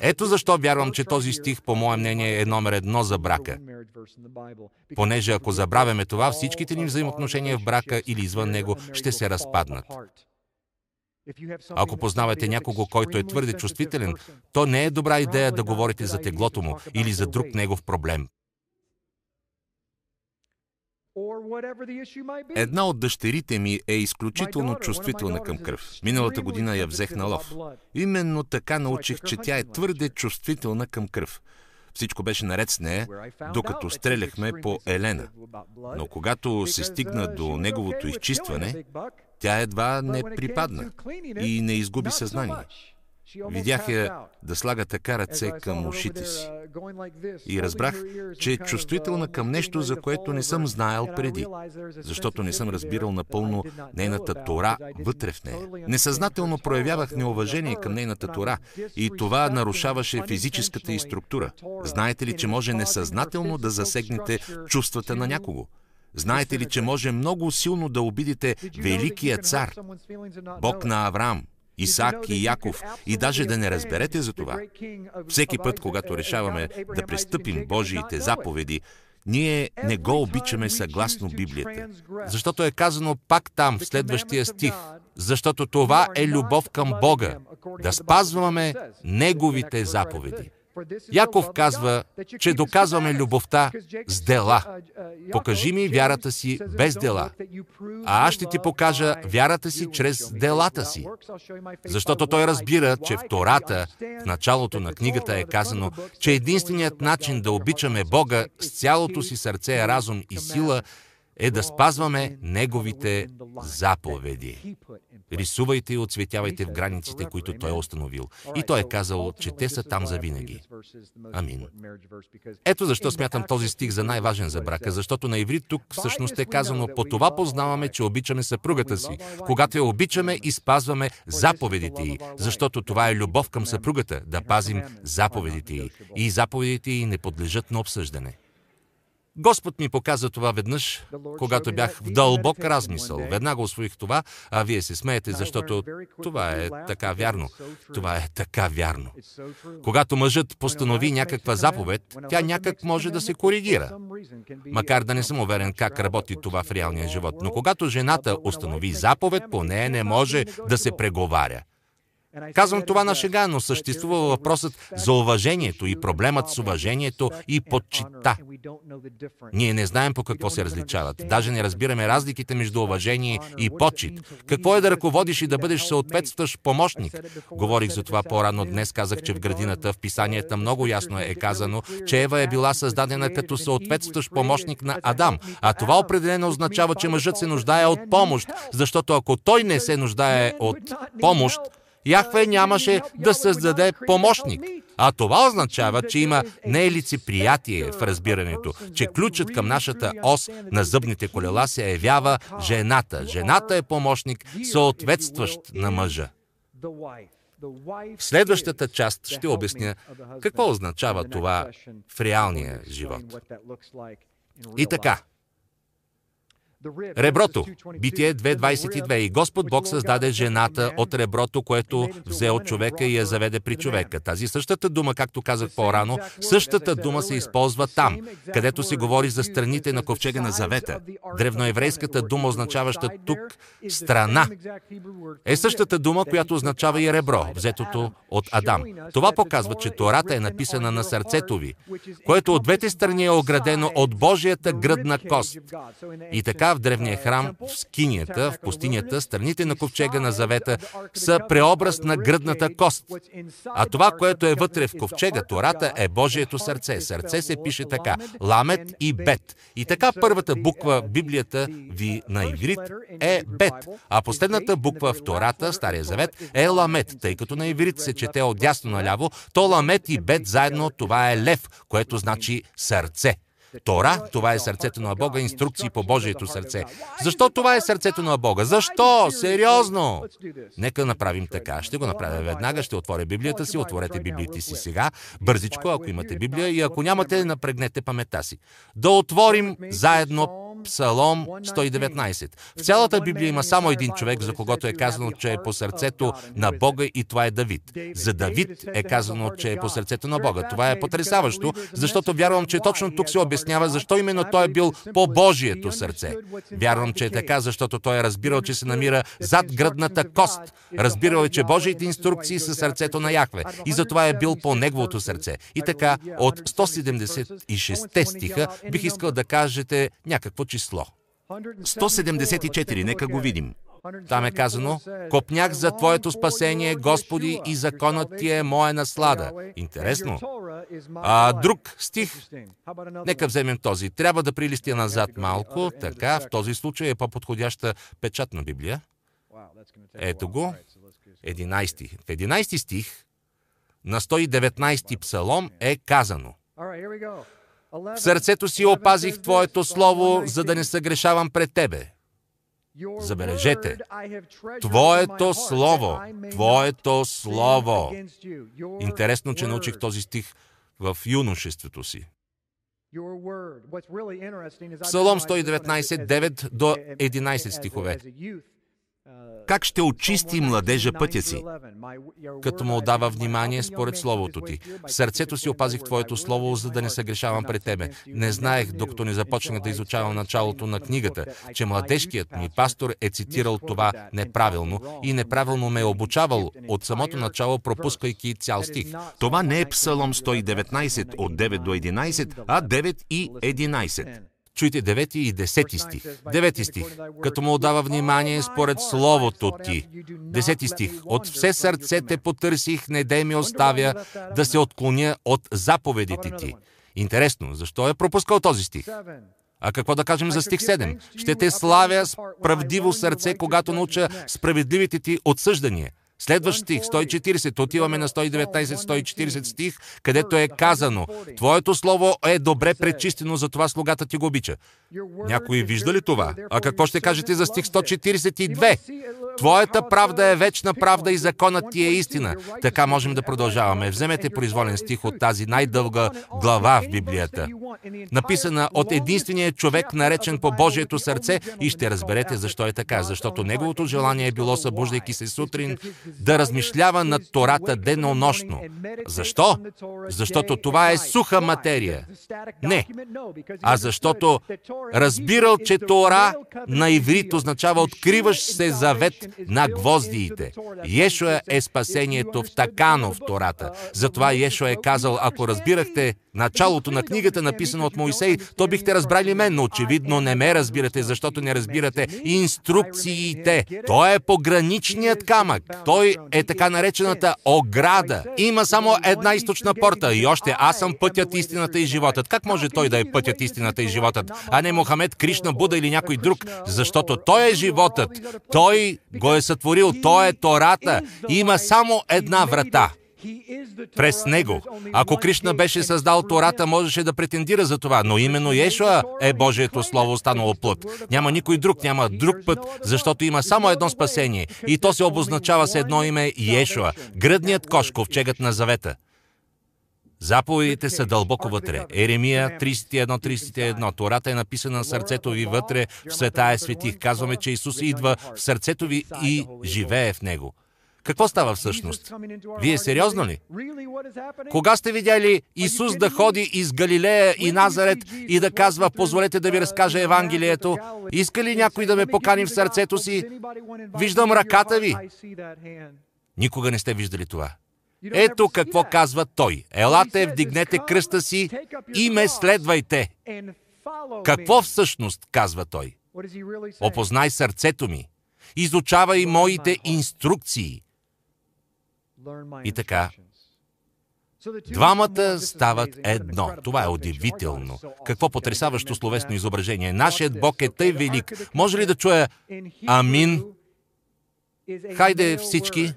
Ето защо вярвам, че този стих, по мое мнение, е номер едно за брака. Понеже ако забравяме това, всичките ни взаимоотношения в брака или извън него ще се разпаднат. Ако познавате някого, който е твърде чувствителен, то не е добра идея да говорите за теглото му или за друг негов проблем. Една от дъщерите ми е изключително чувствителна към кръв. Миналата година я взех на лов. Именно така научих, че тя е твърде чувствителна към кръв. Всичко беше наред с нея, докато стреляхме по Елена. Но когато се стигна до неговото изчистване, тя едва не припадна и не изгуби съзнание. Видях я да слага така ръце към ушите си. И разбрах, че е чувствителна към нещо, за което не съм знаел преди, защото не съм разбирал напълно нейната тора вътре в нея. Несъзнателно проявявах неуважение към нейната тора и това нарушаваше физическата и структура. Знаете ли, че може несъзнателно да засегнете чувствата на някого? Знаете ли, че може много силно да обидите Великия цар, Бог на Авраам, Исак и Яков, и даже да не разберете за това. Всеки път, когато решаваме да престъпим Божиите заповеди, ние не го обичаме съгласно Библията. Защото е казано пак там, в следващия стих. Защото това е любов към Бога, да спазваме Неговите заповеди. Яков казва, че доказваме любовта с дела. Покажи ми вярата си без дела, а аз ще ти покажа вярата си чрез делата си. Защото той разбира, че в Тората, в началото на книгата е казано, че единственият начин да обичаме Бога с цялото си сърце, разум и сила е да спазваме Неговите заповеди. Рисувайте и отсветявайте в границите, които Той е установил. И Той е казал, че те са там за винаги. Амин. Ето защо смятам този стих за най-важен за брака, защото на иврит тук всъщност е казано, по това познаваме, че обичаме съпругата си. Когато я обичаме и спазваме заповедите й, защото това е любов към съпругата, да пазим заповедите й. И заповедите й не подлежат на обсъждане. Господ ми показа това веднъж, когато бях в дълбок размисъл. Веднага освоих това, а вие се смеете, защото това е така вярно. Това е така вярно. Когато мъжът постанови някаква заповед, тя някак може да се коригира. Макар да не съм уверен как работи това в реалния живот. Но когато жената установи заповед, по нея не може да се преговаря. Казвам това на шега, но съществува въпросът за уважението и проблемът с уважението и подчита. Ние не знаем по какво се различават. Даже не разбираме разликите между уважение и почит. Какво е да ръководиш и да бъдеш съответстващ помощник? Говорих за това по-рано днес. Казах, че в градината в писанията много ясно е казано, че Ева е била създадена като съответстващ помощник на Адам. А това определено означава, че мъжът се нуждае от помощ, защото ако той не се нуждае от помощ, Яхве нямаше да създаде помощник. А това означава, че има нелицеприятие в разбирането, че ключът към нашата ос на зъбните колела се явява жената. Жената е помощник, съответстващ на мъжа. В следващата част ще обясня какво означава това в реалния живот. И така, Реброто. Битие 2.22. И Господ Бог създаде жената от реброто, което взе от човека и я заведе при човека. Тази същата дума, както казах по-рано, същата дума се използва там, където се говори за страните на ковчега на завета. Древноеврейската дума, означаваща тук страна, е същата дума, която означава и ребро, взетото от Адам. Това показва, че Тората е написана на сърцето ви, което от двете страни е оградено от Божията гръдна кост. И така в древния храм, в скинията, в пустинята, страните на ковчега на завета са преобраз на гръдната кост. А това, което е вътре в ковчега, Тората, е Божието сърце. Сърце се пише така – Ламет и Бет. И така първата буква в Библията ви на иврит е Бет, а последната буква в Тората, Стария Завет, е Ламет, тъй като на иврит се чете от дясно наляво, то Ламет и Бет заедно това е лев, което значи сърце. Тора, това е сърцето на Бога, инструкции по Божието сърце. Защо това е сърцето на Бога? Защо? Сериозно! Нека направим така. Ще го направя веднага. Ще отворя Библията си. Отворете Библиите си сега. Бързичко, ако имате Библия и ако нямате, напрегнете паметта си. Да отворим заедно Псалом 119. В цялата Библия има само един човек, за когото е казано, че е по сърцето на Бога и това е Давид. За Давид е казано, че е по сърцето на Бога. Това е потрясаващо, защото вярвам, че точно тук се обяснява защо именно той е бил по Божието сърце. Вярвам, че е така, защото той е разбирал, че се намира зад гръдната кост. Разбирал е, че Божиите инструкции са сърцето на Яхве и затова е бил по неговото сърце. И така, от 176 стиха бих искал да кажете някакво число. 174, нека го видим. Там е казано, копнях за Твоето спасение, Господи, и законът Ти е моя наслада. Интересно. А друг стих, нека вземем този. Трябва да прилистя назад малко, така, в този случай е по-подходяща печатна Библия. Ето го, 11. В 11 стих на 119 псалом е казано В сърцето си опазих Твоето слово, за да не съгрешавам пред Тебе. Забележете, Твоето Слово, Твоето Слово. Интересно, че научих този стих в юношеството си. Псалом 119, 9 до 11 стихове. Как ще очисти младежа пътя си? Като му отдава внимание според Словото ти. В сърцето си опазих Твоето Слово, за да не съгрешавам пред Тебе. Не знаех, докато не започнах да изучавам началото на книгата, че младежкият ми пастор е цитирал това неправилно и неправилно ме е обучавал от самото начало, пропускайки цял стих. Това не е Псалом 119 от 9 до 11, а 9 и 11. Чуйте 9 и 10 стих. 9 стих. Като му отдава внимание според Словото ти. 10 стих. От все сърце те потърсих, не дай ми оставя да се отклоня от заповедите ти. Интересно, защо е пропускал този стих? А какво да кажем за стих 7? Ще те славя с правдиво сърце, когато науча справедливите ти отсъждания. Следващ стих, 140. Отиваме на 119-140 стих, където е казано Твоето слово е добре пречистено, затова слугата ти го обича. Някой вижда ли това? А какво ще кажете за стих 142? Твоята правда е вечна правда и законът ти е истина. Така можем да продължаваме. Вземете произволен стих от тази най-дълга глава в Библията, написана от единствения човек, наречен по Божието сърце, и ще разберете защо е така. Защото неговото желание е било, събуждайки се сутрин, да размишлява над Тората денонощно. Защо? Защото това е суха материя. Не. А защото разбирал, че Тора на иврит означава откриваш се завет на гвоздиите. Ешуа е спасението в такано в Тората. Затова Ешуа е казал, ако разбирахте началото на книгата, написана от Моисей, то бихте разбрали мен, но очевидно не ме разбирате, защото не разбирате инструкциите. Той е пограничният камък. Той е така наречената ограда. Има само една източна порта и още аз съм пътят, истината и животът. Как може той да е пътят, истината и животът, а не Мохамед, Кришна, Буда или някой друг? Защото той е животът. Той го е сътворил. Той е Тората. Има само една врата през него. Ако Кришна беше създал Тората, можеше да претендира за това, но именно Ешуа е Божието Слово останало плът. Няма никой друг, няма друг път, защото има само едно спасение и то се обозначава с едно име Ешуа, гръдният кош, ковчегът на завета. Заповедите са дълбоко вътре. Еремия 31-31. Тората е написана на сърцето ви вътре, в света е светих. Казваме, че Исус идва в сърцето ви и живее в него. Какво става всъщност? Вие сериозно ли? Кога сте видяли Исус да ходи из Галилея и Назарет и да казва, позволете да ви разкажа Евангелието? Иска ли някой да ме покани в сърцето си? Виждам ръката ви. Никога не сте виждали това. Ето какво казва той. Елате, вдигнете кръста си и ме следвайте. Какво всъщност казва той? Опознай сърцето ми. Изучавай моите инструкции. И така, Двамата стават едно. Това е удивително. Какво потрясаващо словесно изображение. Нашият Бог е тъй велик. Може ли да чуя Амин? Хайде всички.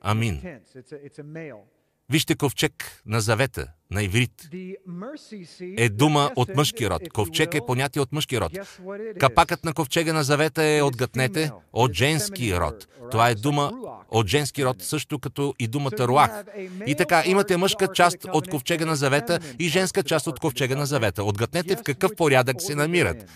Амин. Вижте ковчег на завета, на иврит. Е дума от мъжки род. Ковчег е понятие от мъжки род. Капакът на ковчега на завета е отгътнете от женски род. Това е дума от женски род, също като и думата руах. И така, имате мъжка част от ковчега на завета и женска част от ковчега на завета. Отгътнете в какъв порядък се намират.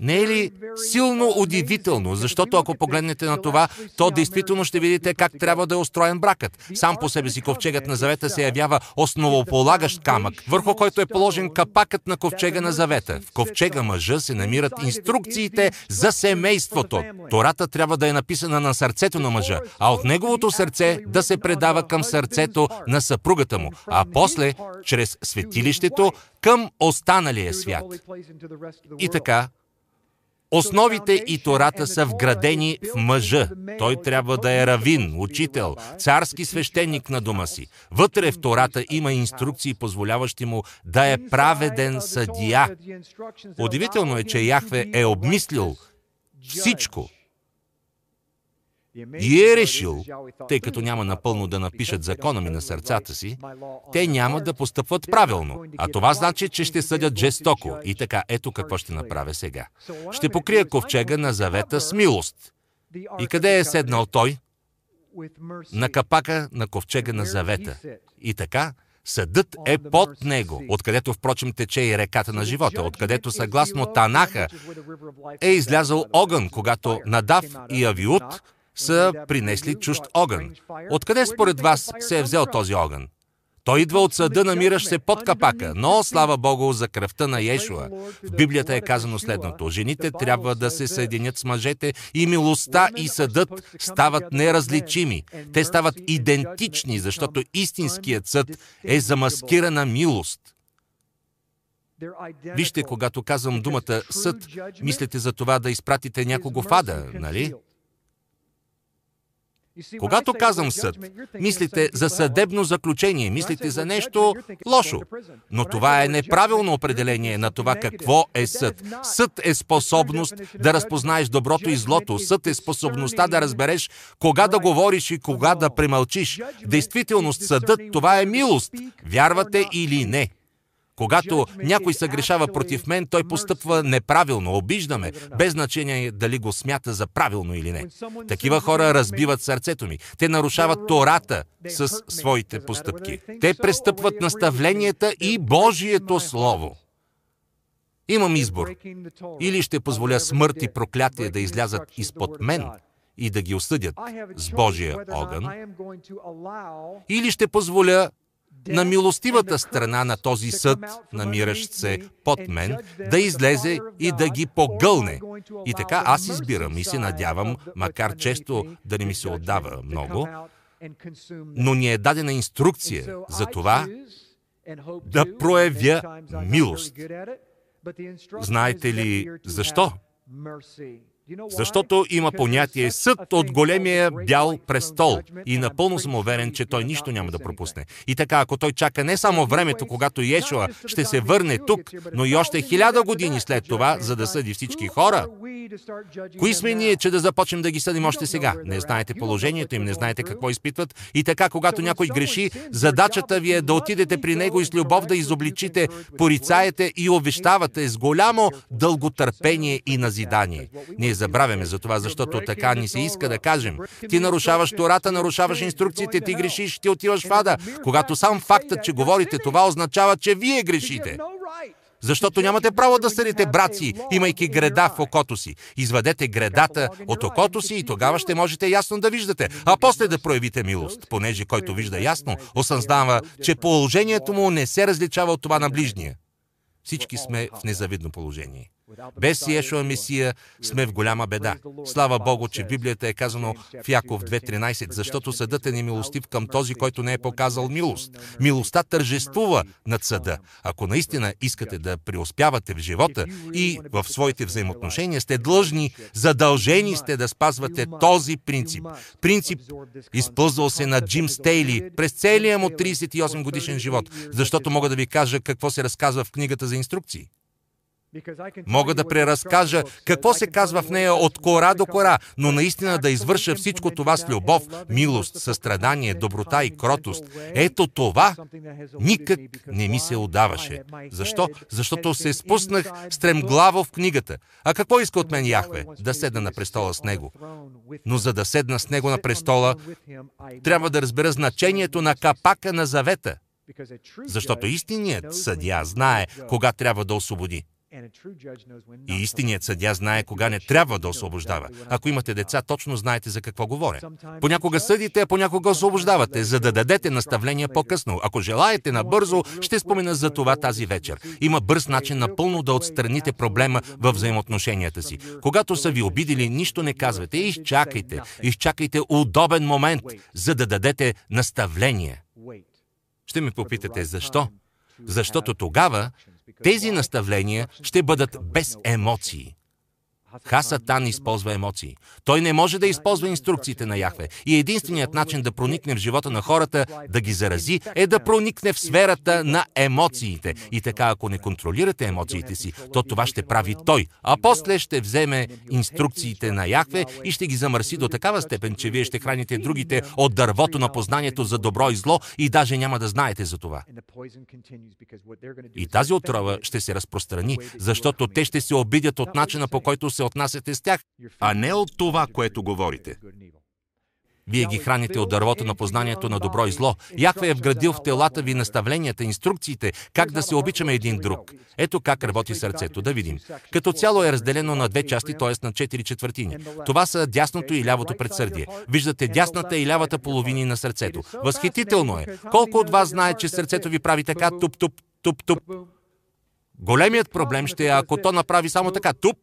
Не е ли силно удивително, защото ако погледнете на това, то действително ще видите как трябва да е устроен бракът. Сам по себе си ковчегът на завета се явява основополагащ камък, върху който е положен капакът на ковчега на завета. В ковчега мъжа се намират инструкциите за семейството. Тората трябва да е написана на сърцето на мъжа, а от неговото сърце да се предава към сърцето на съпругата му, а после, чрез светилището, към останалия свят. И така, Основите и Тората са вградени в мъжа. Той трябва да е равин, учител, царски свещеник на дома си. Вътре в Тората има инструкции, позволяващи му да е праведен съдия. Удивително е, че Яхве е обмислил всичко и е решил, тъй като няма напълно да напишат закона ми на сърцата си, те няма да постъпват правилно. А това значи, че ще съдят жестоко. И така, ето какво ще направя сега. Ще покрия ковчега на завета с милост. И къде е седнал той? На капака на ковчега на завета. И така, Съдът е под него, откъдето впрочем тече и реката на живота, откъдето съгласно Танаха е излязъл огън, когато Надав и Авиут са принесли чужд огън. Откъде според вас се е взел този огън? Той идва от съда, намиращ се под капака, но слава Богу за кръвта на Йешуа. В Библията е казано следното. Жените трябва да се съединят с мъжете и милостта и съдът стават неразличими. Те стават идентични, защото истинският съд е замаскирана милост. Вижте, когато казвам думата съд, мислите за това да изпратите някого в ада, нали? Когато казвам съд, мислите за съдебно заключение, мислите за нещо лошо. Но това е неправилно определение на това какво е съд. Съд е способност да разпознаеш доброто и злото. Съд е способността да разбереш кога да говориш и кога да премълчиш. Действителност съдът това е милост. Вярвате или не. Когато някой съгрешава против мен, той постъпва неправилно, обиждаме, без значение дали го смята за правилно или не. Такива хора разбиват сърцето ми. Те нарушават Тората с своите постъпки. Те престъпват наставленията и Божието Слово. Имам избор. Или ще позволя смърт и проклятие да излязат изпод мен и да ги осъдят с Божия огън, или ще позволя на милостивата страна на този съд, намиращ се под мен, да излезе и да ги погълне. И така аз избирам и се надявам, макар често да не ми се отдава много, но ни е дадена инструкция за това да проявя милост. Знаете ли защо? Защото има понятие съд от големия бял престол и напълно съм уверен, че той нищо няма да пропусне. И така, ако той чака не само времето, когато Йешуа ще се върне тук, но и още хиляда години след това, за да съди всички хора, Кои сме ние, че да започнем да ги съдим още сега? Не знаете положението им, не знаете какво изпитват. И така, когато някой греши, задачата ви е да отидете при него и с любов да изобличите, порицаете и обещавате с голямо дълготърпение и назидание. Ние забравяме за това, защото така ни се иска да кажем. Ти нарушаваш Тората, нарушаваш инструкциите, ти грешиш, ти отиваш в ада. Когато сам фактът, че говорите това, означава, че вие грешите. Защото нямате право да съдите брат си, имайки греда в окото си. Извадете гредата от окото си и тогава ще можете ясно да виждате, а после да проявите милост, понеже който вижда ясно, осъзнава, че положението му не се различава от това на ближния. Всички сме в незавидно положение. Без Иешуа Месия сме в голяма беда. Слава Богу, че в Библията е казано в Яков 2.13, защото съдът е немилостив към този, който не е показал милост. Милостта тържествува над съда. Ако наистина искате да преуспявате в живота и в своите взаимоотношения, сте длъжни, задължени сте да спазвате този принцип. Принцип, изпълзвал се на Джим Стейли през целия му 38 годишен живот, защото мога да ви кажа какво се разказва в книгата за инструкции. Мога да преразкажа какво се казва в нея от кора до кора, но наистина да извърша всичко това с любов, милост, състрадание, доброта и кротост. Ето това никак не ми се отдаваше. Защо? Защото се спуснах стремглаво в книгата. А какво иска от мен Яхве? Да седна на престола с него. Но за да седна с него на престола, трябва да разбера значението на капака на завета. Защото истинният съдия знае кога трябва да освободи. И истинният съдя знае кога не трябва да освобождава. Ако имате деца, точно знаете за какво говоря. Понякога съдите, а понякога освобождавате, за да дадете наставления по-късно. Ако желаете набързо, ще спомена за това тази вечер. Има бърз начин напълно да отстраните проблема в взаимоотношенията си. Когато са ви обидили, нищо не казвате. Изчакайте. Изчакайте удобен момент, за да дадете наставление. Ще ми попитате защо? Защото тогава тези наставления ще бъдат без емоции. Хасатан използва емоции. Той не може да използва инструкциите на Яхве. И единственият начин да проникне в живота на хората, да ги зарази, е да проникне в сферата на емоциите. И така, ако не контролирате емоциите си, то това ще прави той. А после ще вземе инструкциите на Яхве и ще ги замърси до такава степен, че вие ще храните другите от дървото на познанието за добро и зло и даже няма да знаете за това. И тази отрова ще се разпространи, защото те ще се обидят от начина по който се отнасяте с тях, а не от това, което говорите. Вие ги храните от дървото на познанието на добро и зло. Яхве е вградил в телата ви наставленията, инструкциите, как да се обичаме един друг. Ето как работи сърцето. Да видим. Като цяло е разделено на две части, т.е. на четири четвъртини. Това са дясното и лявото предсърдие. Виждате дясната и лявата половини на сърцето. Възхитително е. Колко от вас знаят, че сърцето ви прави така туп-туп, туп-туп? Големият проблем ще е, ако то направи само така туп,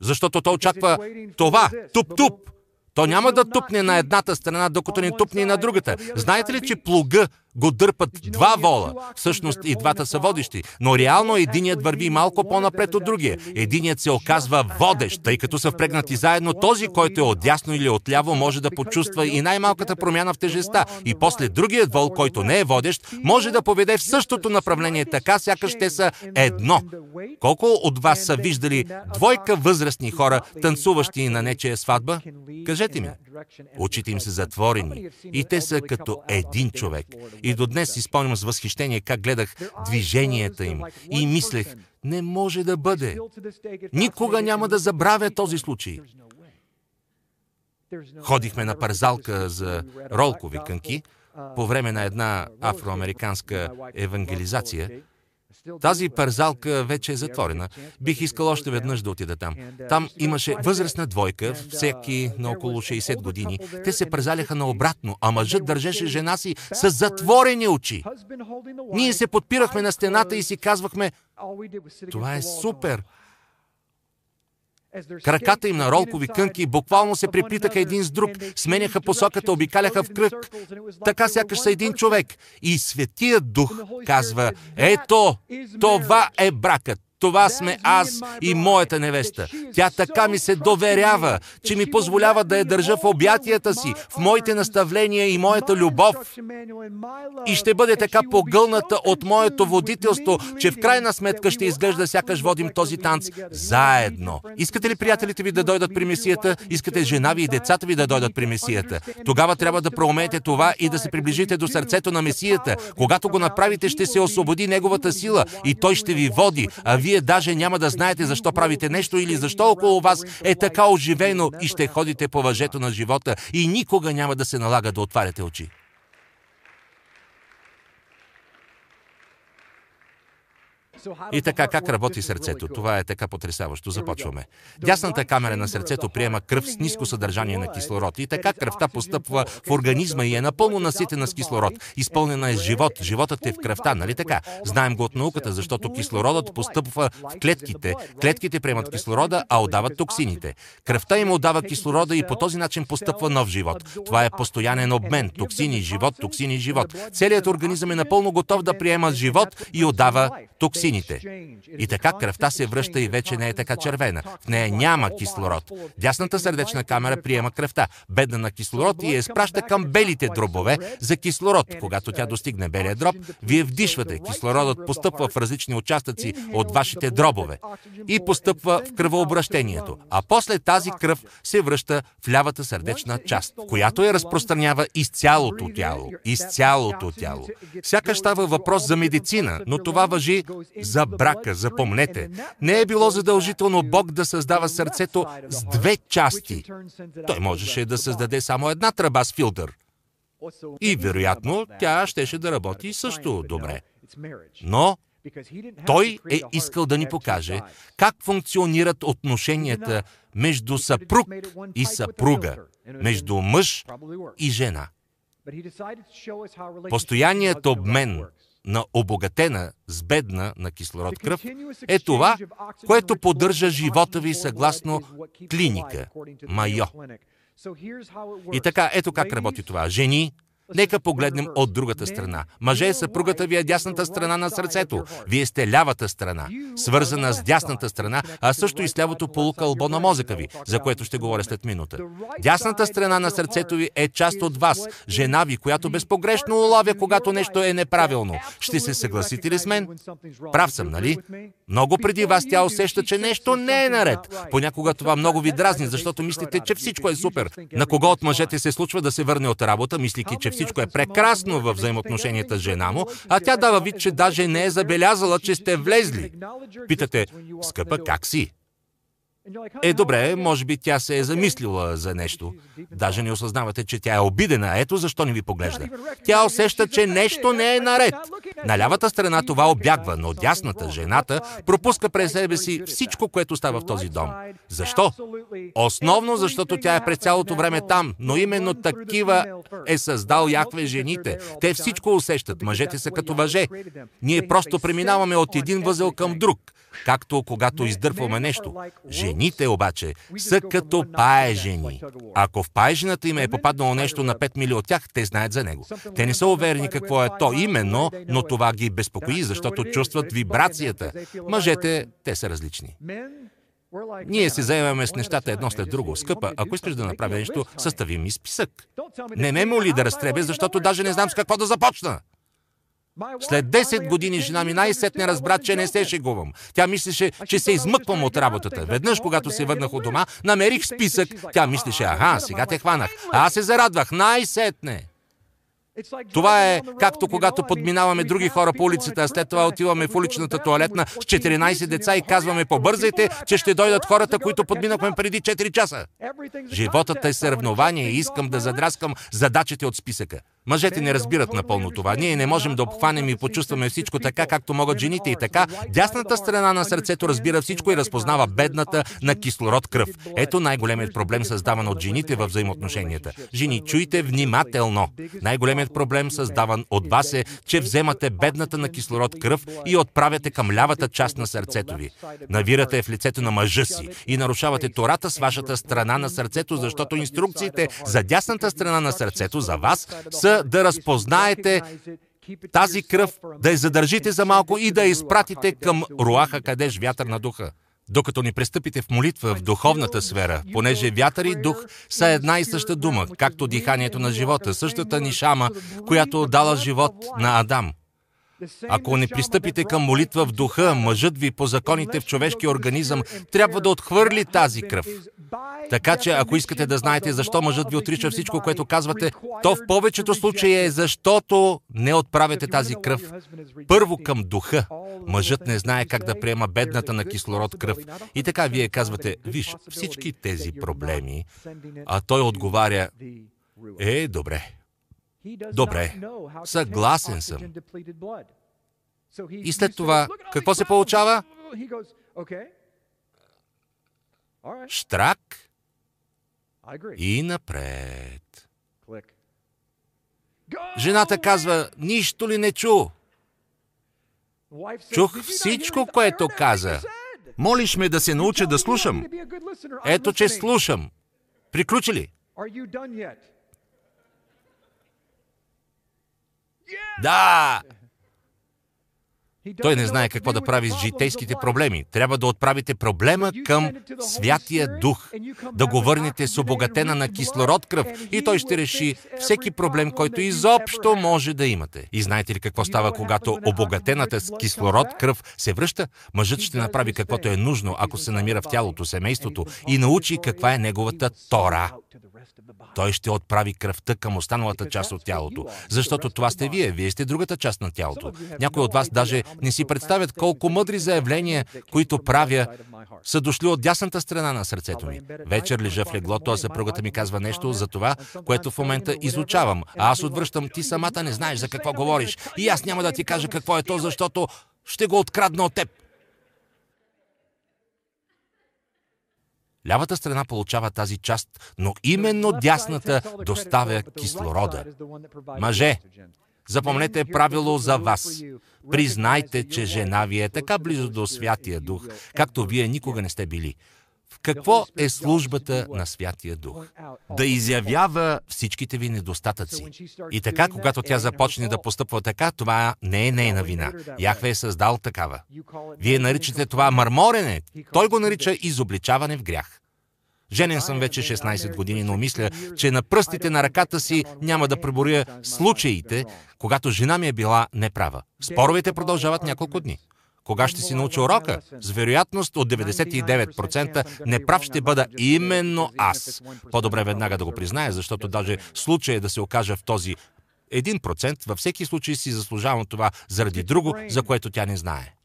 защото то очаква това, туп-туп. То няма да тупне на едната страна, докато не тупне на другата. Знаете ли, че плуга го дърпат два вола. Всъщност и двата са водещи, но реално единият върви малко по-напред от другия. Единият се оказва водещ, тъй като са впрегнати заедно. Този, който е отдясно или отляво, може да почувства и най-малката промяна в тежеста. И после другият вол, който не е водещ, може да поведе в същото направление, така сякаш те са едно. Колко от вас са виждали двойка възрастни хора, танцуващи на нечия сватба? Кажете ми. Очите им са затворени и те са като един човек. И до днес си спомням с възхищение как гледах движенията им и мислех, не може да бъде. Никога няма да забравя този случай. Ходихме на парзалка за ролкови кънки. по време на една афроамериканска евангелизация – тази парзалка вече е затворена. Бих искал още веднъж да отида там. Там имаше възрастна двойка, всеки на около 60 години. Те се парзаляха наобратно, а мъжът държеше жена си с затворени очи. Ние се подпирахме на стената и си казвахме, това е супер, Краката им на ролкови кънки буквално се приплитаха един с друг, сменяха посоката, обикаляха в кръг. Така сякаш са един човек. И Светият Дух казва, ето, това е бракът. Това сме аз и моята невеста. Тя така ми се доверява, че ми позволява да я държа в обятията си, в моите наставления и моята любов. И ще бъде така погълната от моето водителство, че в крайна сметка ще изглежда сякаш водим този танц заедно. Искате ли приятелите ви да дойдат при Месията? Искате жена ви и децата ви да дойдат при Месията? Тогава трябва да проумеете това и да се приближите до сърцето на Месията. Когато го направите, ще се освободи неговата сила и той ще ви води, а вие даже няма да знаете защо правите нещо или защо около вас е така оживено и ще ходите по въжето на живота и никога няма да се налага да отваряте очи. И така, как работи сърцето? Това е така потрясаващо. Започваме. Дясната камера на сърцето приема кръв с ниско съдържание на кислород. И така кръвта постъпва в организма и е напълно наситена с кислород. Изпълнена е с живот. Животът е в кръвта, нали така? Знаем го от науката, защото кислородът постъпва в клетките. Клетките приемат кислорода, а отдават токсините. Кръвта им отдава кислорода и по този начин постъпва нов живот. Това е постоянен обмен. Токсини, живот, токсини, живот. Целият организъм е напълно готов да приема живот и отдава токсини жините. И така кръвта се връща и вече не е така червена. В нея няма кислород. Дясната сърдечна камера приема кръвта, бедна на кислород и я изпраща към белите дробове за кислород. Когато тя достигне белия дроб, вие вдишвате. Кислородът постъпва в различни участъци от вашите дробове и постъпва в кръвообращението. А после тази кръв се връща в лявата сърдечна част, която я разпространява из цялото тяло. Из цялото тяло. Сякаш става въпрос за медицина, но това въжи за брака, запомнете. Не е било задължително Бог да създава сърцето с две части. Той можеше да създаде само една тръба с филтър. И вероятно тя щеше да работи също добре. Но той е искал да ни покаже как функционират отношенията между съпруг и съпруга, между мъж и жена. Постоянният обмен на обогатена с бедна на кислород кръв е това, което поддържа живота ви съгласно клиника Майо. И така, ето как работи това. Жени, Нека погледнем от другата страна. Мъже, съпругата ви е дясната страна на сърцето. Вие сте лявата страна, свързана с дясната страна, а също и с лявото полукълбо на мозъка ви, за което ще говоря след минута. Дясната страна на сърцето ви е част от вас, жена ви, която безпогрешно улавя, когато нещо е неправилно. Ще се съгласите ли с мен? Прав съм, нали? Много преди вас тя усеща, че нещо не е наред. Понякога това много ви дразни, защото мислите, че всичко е супер. На кого от мъжете се случва да се върне от работа, мислики, че всичко е прекрасно във взаимоотношенията с жена му, а тя дава вид, че даже не е забелязала, че сте влезли. Питате, скъпа, как си? Е, добре, може би тя се е замислила за нещо. Даже не осъзнавате, че тя е обидена. Ето защо не ви поглежда. Тя усеща, че нещо не е наред. На лявата страна това обягва, но дясната, жената, пропуска през себе си всичко, което става в този дом. Защо? Основно защото тя е през цялото време там, но именно такива е създал Яхве жените. Те всичко усещат. Мъжете са като въже. Ние просто преминаваме от един възел към друг както когато издърпваме нещо. Жените обаче са като паежени. Ако в паежената им е попаднало нещо на 5 мили от тях, те знаят за него. Те не са уверени какво е то именно, но това ги безпокои, защото чувстват вибрацията. Мъжете, те са различни. Ние се заемаме с нещата едно след друго. Скъпа, ако искаш да направя нещо, състави ми списък. Не ме моли да разтребе, защото даже не знам с какво да започна. След 10 години жена ми най-сетне разбра, че не се шегувам. Тя мислеше, че се измъквам от работата. Веднъж, когато се върнах от дома, намерих списък. Тя мислеше, аха, сега те хванах. А аз се зарадвах. Най-сетне. Това е както когато подминаваме други хора по улицата, а след това отиваме в уличната туалетна с 14 деца и казваме побързайте, че ще дойдат хората, които подминахме преди 4 часа. Животът е съревнование и искам да задраскам задачите от списъка. Мъжете не разбират напълно това. Ние не можем да обхванем и почувстваме всичко така, както могат жените и така. Дясната страна на сърцето разбира всичко и разпознава бедната на кислород кръв. Ето най-големият проблем създаван от жените във взаимоотношенията. Жени, чуйте внимателно. Най-големият проблем създаван от вас е, че вземате бедната на кислород кръв и отправяте към лявата част на сърцето ви. Навирате в лицето на мъжа си и нарушавате тората с вашата страна на сърцето, защото инструкциите за дясната страна на сърцето за вас са да разпознаете тази кръв, да я задържите за малко и да я изпратите към Руаха Кадеш, вятър на духа. Докато ни пристъпите в молитва в духовната сфера, понеже вятър и дух са една и съща дума, както диханието на живота, същата нишама, която дала живот на Адам. Ако не пристъпите към молитва в духа, мъжът ви по законите в човешкия организъм трябва да отхвърли тази кръв. Така че, ако искате да знаете защо мъжът ви отрича всичко, което казвате, то в повечето случаи е защото не отправяте тази кръв. Първо към духа. Мъжът не знае как да приема бедната на кислород кръв. И така вие казвате, виж, всички тези проблеми, а той отговаря, е, добре. Добре, съгласен съм. И след това, какво се получава? Штрак. И напред. Жената казва, нищо ли не чу? Чух всичко, което каза. Молиш ме да се науча да слушам. Ето, че слушам. Приключи ли? Да! Той не знае какво да прави с житейските проблеми. Трябва да отправите проблема към Святия Дух, да го върнете с обогатена на кислород кръв и той ще реши всеки проблем, който изобщо може да имате. И знаете ли какво става, когато обогатената с кислород кръв се връща? Мъжът ще направи каквото е нужно, ако се намира в тялото, семейството и научи каква е неговата Тора. Той ще отправи кръвта към останалата част от тялото, защото това сте вие, вие сте другата част на тялото. Някои от вас даже не си представят колко мъдри заявления, които правя, са дошли от дясната страна на сърцето ми. Вечер лежа в леглото, а съпругата ми казва нещо за това, което в момента изучавам. А аз отвръщам, ти самата не знаеш за какво говориш. И аз няма да ти кажа какво е то, защото ще го открадна от теб. Лявата страна получава тази част, но именно дясната доставя кислорода. Мъже, запомнете правило за вас. Признайте, че жена ви е така близо до Святия Дух, както вие никога не сте били. Какво е службата на Святия Дух? Да изявява всичките ви недостатъци. И така, когато тя започне да постъпва така, това не е нейна вина. Яхве е създал такава. Вие наричате това мърморене. Той го нарича изобличаване в грях. Женен съм вече 16 години, но мисля, че на пръстите на ръката си няма да преборя случаите, когато жена ми е била неправа. Споровете продължават няколко дни. Кога ще си науча урока? С вероятност от 99% неправ ще бъда именно аз. По-добре веднага да го призная, защото даже случай е да се окажа в този 1% във всеки случай си заслужавам това заради друго, за което тя не знае.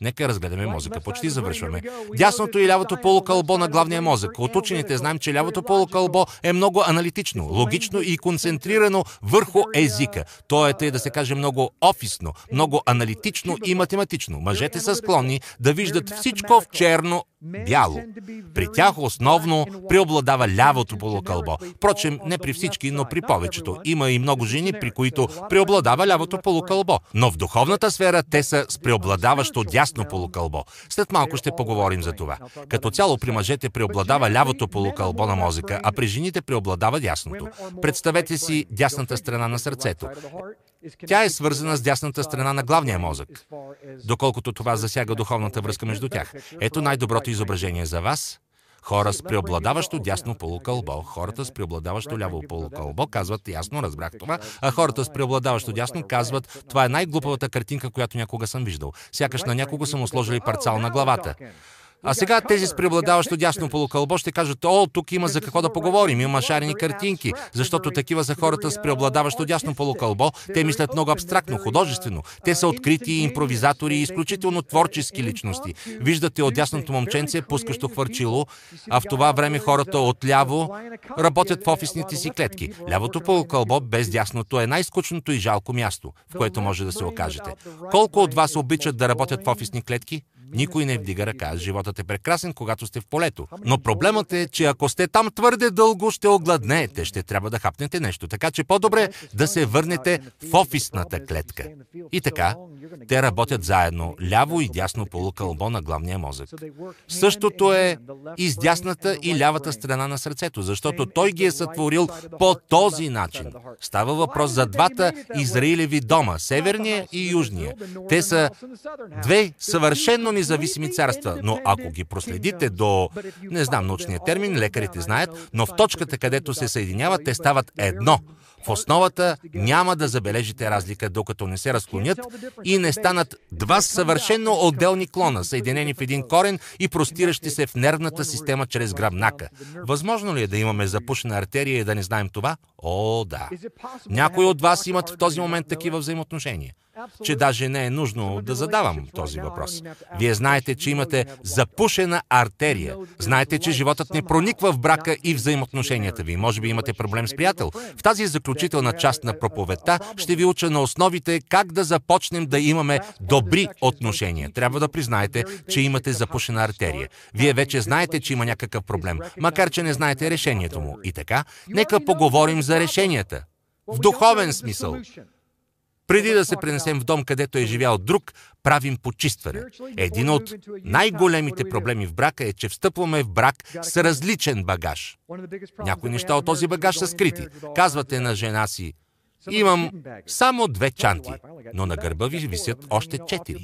Нека разгледаме мозъка. Почти завършваме. Дясното и лявото полукълбо на главния мозък. От учените знаем, че лявото полукълбо е много аналитично, логично и концентрирано върху езика. То е, тъй да се каже, много офисно, много аналитично и математично. Мъжете са склонни да виждат всичко в черно бяло. При тях основно преобладава лявото полукълбо. Впрочем, не при всички, но при повечето. Има и много жени, при които преобладава лявото полукълбо. Но в духовната сфера те са с преобладаващо дясно полукълбо. След малко ще поговорим за това. Като цяло при мъжете преобладава лявото полукълбо на мозъка, а при жените преобладава дясното. Представете си дясната страна на сърцето. Тя е свързана с дясната страна на главния мозък, доколкото това засяга духовната връзка между тях. Ето най-доброто изображение за вас. Хора с преобладаващо дясно полукълбо, хората с преобладаващо ляво полукълбо казват, ясно, разбрах това, а хората с преобладаващо дясно казват, това е най-глупавата картинка, която някога съм виждал. Сякаш на някого са му сложили парцал на главата. А сега тези с преобладаващо дясно полукълбо ще кажат, о, тук има за какво да поговорим, има шарени картинки, защото такива са хората с преобладаващо дясно полукълбо, те мислят много абстрактно, художествено. Те са открити импровизатори и изключително творчески личности. Виждате от дясното момченце, пускащо хвърчило, а в това време хората отляво работят в офисните си клетки. Лявото полукълбо без дясното е най-скучното и жалко място, в което може да се окажете. Колко от вас обичат да работят в офисни клетки? Никой не вдига ръка. Животът е прекрасен, когато сте в полето. Но проблемът е, че ако сте там твърде дълго, ще огладнеете, ще трябва да хапнете нещо. Така че по-добре да се върнете в офисната клетка. И така, те работят заедно, ляво и дясно полукълбо на главния мозък. Същото е и с дясната и лявата страна на сърцето, защото той ги е сътворил по този начин. Става въпрос за двата Израилеви дома, северния и южния. Те са две съвършенно независими царства, но ако ги проследите до, не знам научния термин, лекарите знаят, но в точката, където се съединяват, те стават едно. В основата няма да забележите разлика, докато не се разклонят и не станат два съвършенно отделни клона, съединени в един корен и простиращи се в нервната система чрез гръбнака. Възможно ли е да имаме запушена артерия и да не знаем това? О, да. Някои от вас имат в този момент такива взаимоотношения че даже не е нужно да задавам този въпрос. Вие знаете, че имате запушена артерия. Знаете, че животът не прониква в брака и взаимоотношенията ви. Може би имате проблем с приятел. В тази заключителна част на проповедта ще ви уча на основите как да започнем да имаме добри отношения. Трябва да признаете, че имате запушена артерия. Вие вече знаете, че има някакъв проблем, макар че не знаете решението му. И така, нека поговорим за решенията. В духовен смисъл. Преди да се пренесем в дом, където е живял друг, правим почистване. Един от най-големите проблеми в брака е, че встъпваме в брак с различен багаж. Някои неща от този багаж са скрити. Казвате на жена си, Имам само две чанти, но на гърба ви висят още четири.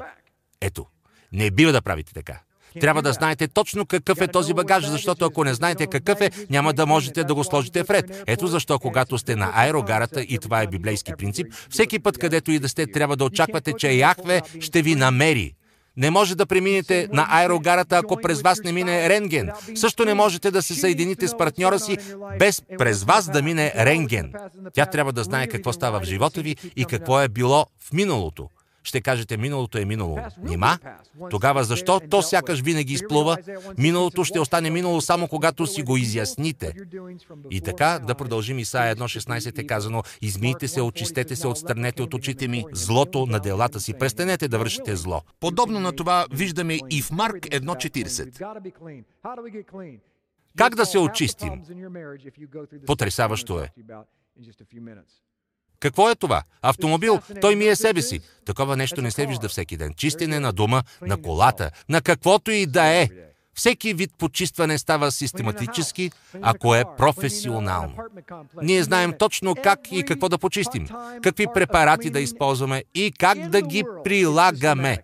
Ето, не бива да правите така. Трябва да знаете точно какъв е този багаж, защото ако не знаете какъв е, няма да можете да го сложите в ред. Ето защо, когато сте на аерогарата, и това е библейски принцип, всеки път, където и да сте, трябва да очаквате, че Яхве ще ви намери. Не може да преминете на аерогарата, ако през вас не мине рентген. Също не можете да се съедините с партньора си без през вас да мине рентген. Тя трябва да знае какво става в живота ви и какво е било в миналото. Ще кажете, миналото е минало. Нима? Тогава защо то сякаш винаги изплува? Миналото ще остане минало само когато си го изясните. И така, да продължим Исаия 1.16 е казано, измийте се, очистете се, отстранете от очите ми злото на делата си. Престанете да вършите зло. Подобно на това виждаме и в Марк 1.40. Как да се очистим? Потресаващо е. Какво е това? Автомобил. Той ми е себе си. Такова нещо не се вижда всеки ден. Чистене на дома, на колата, на каквото и да е. Всеки вид почистване става систематически, ако е професионално. Ние знаем точно как и какво да почистим, какви препарати да използваме и как да ги прилагаме.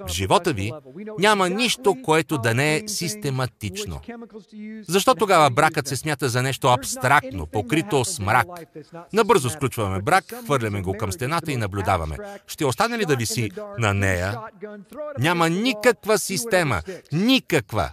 В живота ви няма нищо, което да не е систематично. Защо тогава бракът се смята за нещо абстрактно, покрито с мрак? Набързо сключваме брак, хвърляме го към стената и наблюдаваме. Ще остане ли да виси на нея? Няма никаква система. Никаква.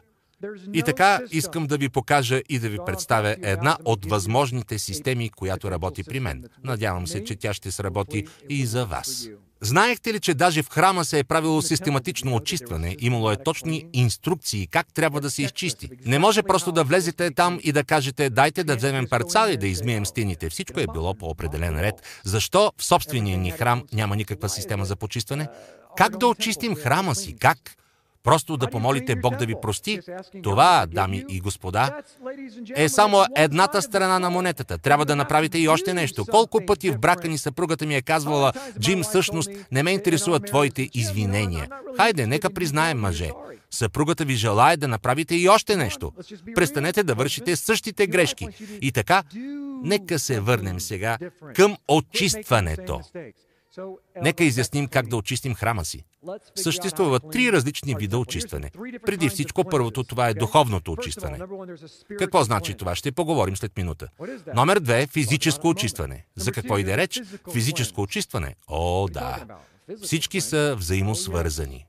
И така искам да ви покажа и да ви представя една от възможните системи, която работи при мен. Надявам се, че тя ще сработи и за вас. Знаехте ли, че даже в храма се е правило систематично очистване, имало е точни инструкции как трябва да се изчисти. Не може просто да влезете там и да кажете, дайте да вземем парцал и да измием стените. Всичко е било по определен ред. Защо в собствения ни храм няма никаква система за почистване? Как да очистим храма си? Как? Просто да помолите Бог да ви прости, това, дами и господа, е само едната страна на монетата. Трябва да направите и още нещо. Колко пъти в брака ни съпругата ми е казвала, Джим, всъщност не ме интересуват твоите извинения. Хайде, нека признаем, мъже. Съпругата ви желая да направите и още нещо. Престанете да вършите същите грешки. И така, нека се върнем сега към очистването. Нека изясним как да очистим храма си. Съществуват три различни вида очистване. Преди всичко, първото това е духовното очистване. Какво значи това? Ще поговорим след минута. Номер две е физическо очистване. За какво иде реч? Физическо очистване. О, да. Всички са взаимосвързани.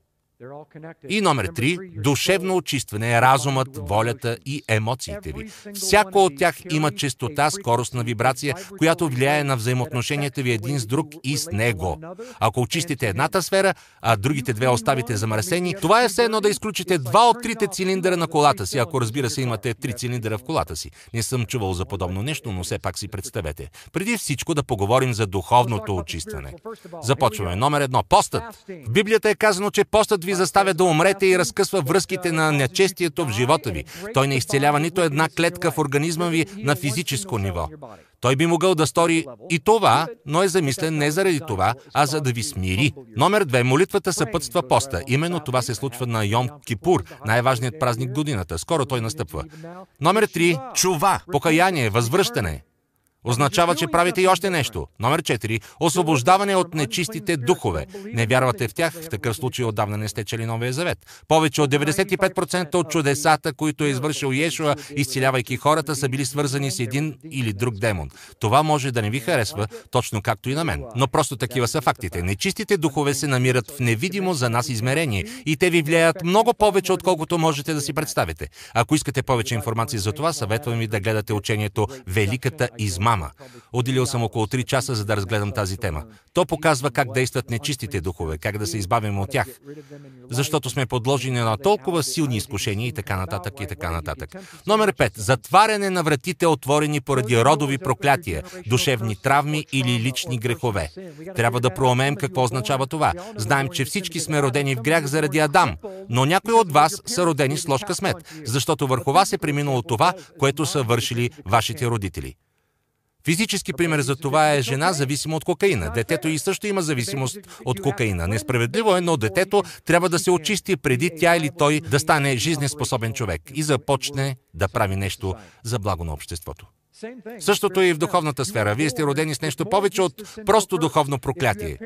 И номер три, душевно очистване е разумът, волята и емоциите ви. Всяко от тях има чистота, скорост на вибрация, която влияе на взаимоотношенията ви един с друг и с него. Ако очистите едната сфера, а другите две оставите замърсени, това е все едно да изключите два от трите цилиндъра на колата си, ако разбира се имате три цилиндъра в колата си. Не съм чувал за подобно нещо, но все пак си представете. Преди всичко да поговорим за духовното очистване. Започваме. Номер едно. Постът. В Библията е казано, че постът ви заставя да умрете и разкъсва връзките на нечестието в живота ви. Той не изцелява нито една клетка в организма ви на физическо ниво. Той би могъл да стори и това, но е замислен не заради това, а за да ви смири. Номер две. Молитвата съпътства поста. Именно това се случва на Йом Кипур, най-важният празник годината. Скоро той настъпва. Номер три. Чува. Покаяние, възвръщане. Означава, че правите и още нещо. Номер 4. Освобождаване от нечистите духове. Не вярвате в тях, в такъв случай отдавна не сте чели Новия завет. Повече от 95% от чудесата, които е извършил Йешуа, изцелявайки хората, са били свързани с един или друг демон. Това може да не ви харесва, точно както и на мен. Но просто такива са фактите. Нечистите духове се намират в невидимо за нас измерение и те ви влияят много повече, отколкото можете да си представите. Ако искате повече информация за това, съветвам ви да гледате учението Великата измама измама. Отделил съм около 3 часа, за да разгледам тази тема. То показва как действат нечистите духове, как да се избавим от тях. Защото сме подложени на толкова силни изкушения и така нататък и така нататък. Номер 5. Затваряне на вратите, отворени поради родови проклятия, душевни травми или лични грехове. Трябва да проумеем какво означава това. Знаем, че всички сме родени в грях заради Адам, но някои от вас са родени с ложка смет, защото върху вас е преминало това, което са вършили вашите родители. Физически пример за това е жена зависима от кокаина. Детето и също има зависимост от кокаина. Несправедливо е, но детето трябва да се очисти преди тя или той да стане жизнеспособен човек и започне да прави нещо за благо на обществото. Същото е и в духовната сфера. Вие сте родени с нещо повече от просто духовно проклятие.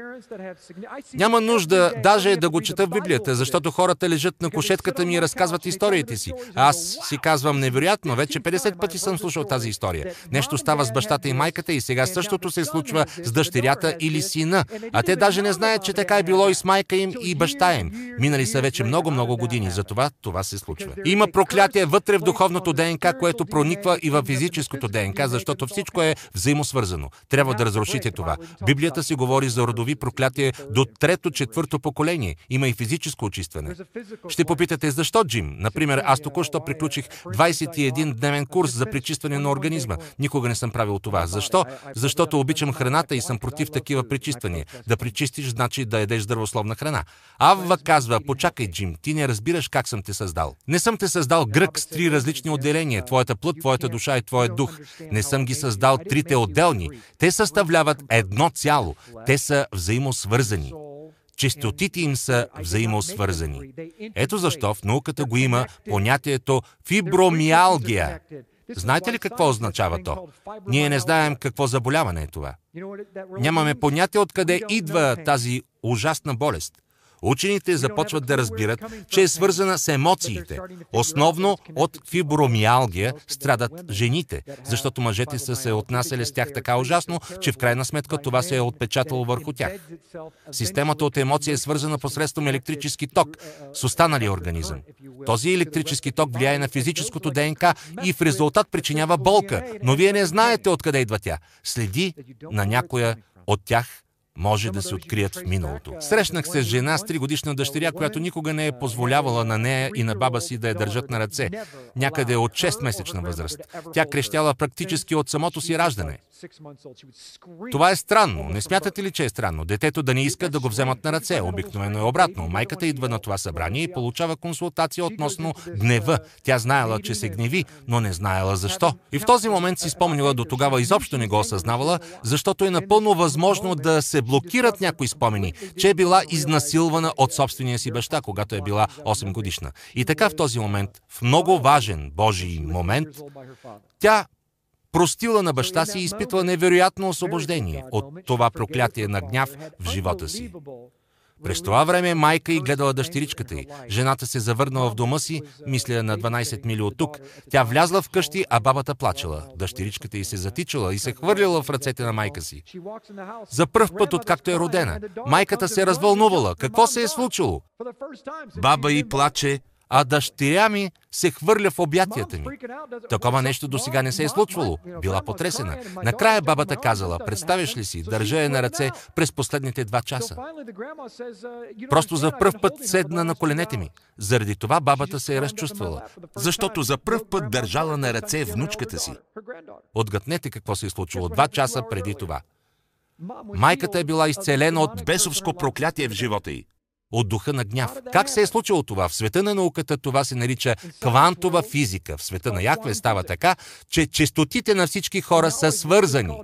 Няма нужда даже да го чета в Библията, защото хората лежат на кошетката ми и разказват историите си. Аз си казвам невероятно, вече 50 пъти съм слушал тази история. Нещо става с бащата и майката и сега същото се случва с дъщерята или сина. А те даже не знаят, че така е било и с майка им и баща им. Минали са вече много-много години, затова това се случва. Има проклятие вътре в духовното ДНК, което прониква и в физическото ДНК, защото всичко е взаимосвързано. Трябва да разрушите това. Библията си говори за родови проклятие до трето, четвърто поколение. Има и физическо очистване. Ще попитате защо, Джим? Например, аз току-що приключих 21-дневен курс за причистване на организма. Никога не съм правил това. Защо? Защото обичам храната и съм против такива причиствания. Да причистиш значи да едеш здравословна храна. Авва казва, почакай, Джим, ти не разбираш как съм те създал. Не съм те създал грък с три различни отделения. Твоята плът, твоята душа и твоят дух. Не съм ги създал трите отделни. Те съставляват едно цяло. Те са взаимосвързани. Честотите им са взаимосвързани. Ето защо в науката го има понятието фибромиалгия. Знаете ли какво означава то? Ние не знаем какво заболяване е това. Нямаме понятие откъде идва тази ужасна болест. Учените започват да разбират, че е свързана с емоциите. Основно от фибромиалгия страдат жените, защото мъжете са се отнасяли с тях така ужасно, че в крайна сметка това се е отпечатало върху тях. Системата от емоции е свързана посредством електрически ток с останалия организъм. Този електрически ток влияе на физическото ДНК и в резултат причинява болка, но вие не знаете откъде идва тя. Следи на някоя от тях може да се открият в миналото. Срещнах се с жена с 3 годишна дъщеря, която никога не е позволявала на нея и на баба си да я държат на ръце, някъде от 6-месечна възраст. Тя крещяла практически от самото си раждане. Това е странно. Не смятате ли, че е странно? Детето да не иска да го вземат на ръце. Обикновено е обратно. Майката идва на това събрание и получава консултация относно гнева. Тя знаела, че се гневи, но не знаела защо. И в този момент си спомнила до тогава изобщо не го осъзнавала, защото е напълно възможно да се блокират някои спомени, че е била изнасилвана от собствения си баща, когато е била 8 годишна. И така в този момент, в много важен Божий момент, тя простила на баща си и изпитва невероятно освобождение от това проклятие на гняв в живота си. През това време майка й гледала дъщеричката й. Жената се завърнала в дома си, мисля на 12 мили от тук. Тя влязла в къщи, а бабата плачела. Дъщеричката й се затичала и се хвърляла в ръцете на майка си. За пръв път, откакто е родена, майката се развълнувала. Какво се е случило? Баба й плаче, а дъщеря ми се хвърля в обятията ми. Такова нещо до сега не се е случвало. Била потресена. Накрая бабата казала, представяш ли си, държа я на ръце през последните два часа. Просто за пръв път седна на коленете ми. Заради това бабата се е разчувствала. Защото за пръв път държала на ръце внучката си. Отгътнете какво се е случило два часа преди това. Майката е била изцелена от бесовско проклятие в живота й от духа на гняв. Как се е случило това? В света на науката това се нарича квантова физика. В света на Яхве става така, че честотите на всички хора са свързани.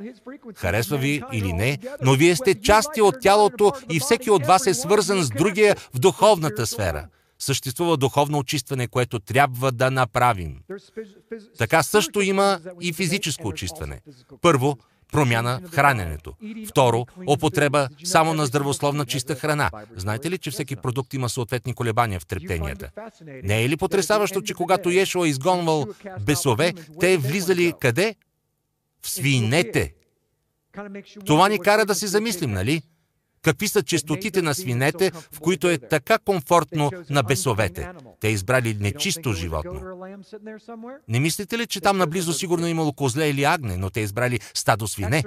Харесва ви или не, но вие сте части от тялото и всеки от вас е свързан с другия в духовната сфера. Съществува духовно очистване, което трябва да направим. Така също има и физическо очистване. Първо, промяна в храненето. Второ, употреба само на здравословна чиста храна. Знаете ли, че всеки продукт има съответни колебания в трептенията? Не е ли потрясаващо, че когато Ешо е изгонвал бесове, те влизали къде? В свинете. Това ни кара да се замислим, нали? Какви са честотите на свинете, в които е така комфортно на бесовете? Те избрали нечисто животно. Не мислите ли, че там наблизо сигурно имало козле или агне, но те избрали стадо свине?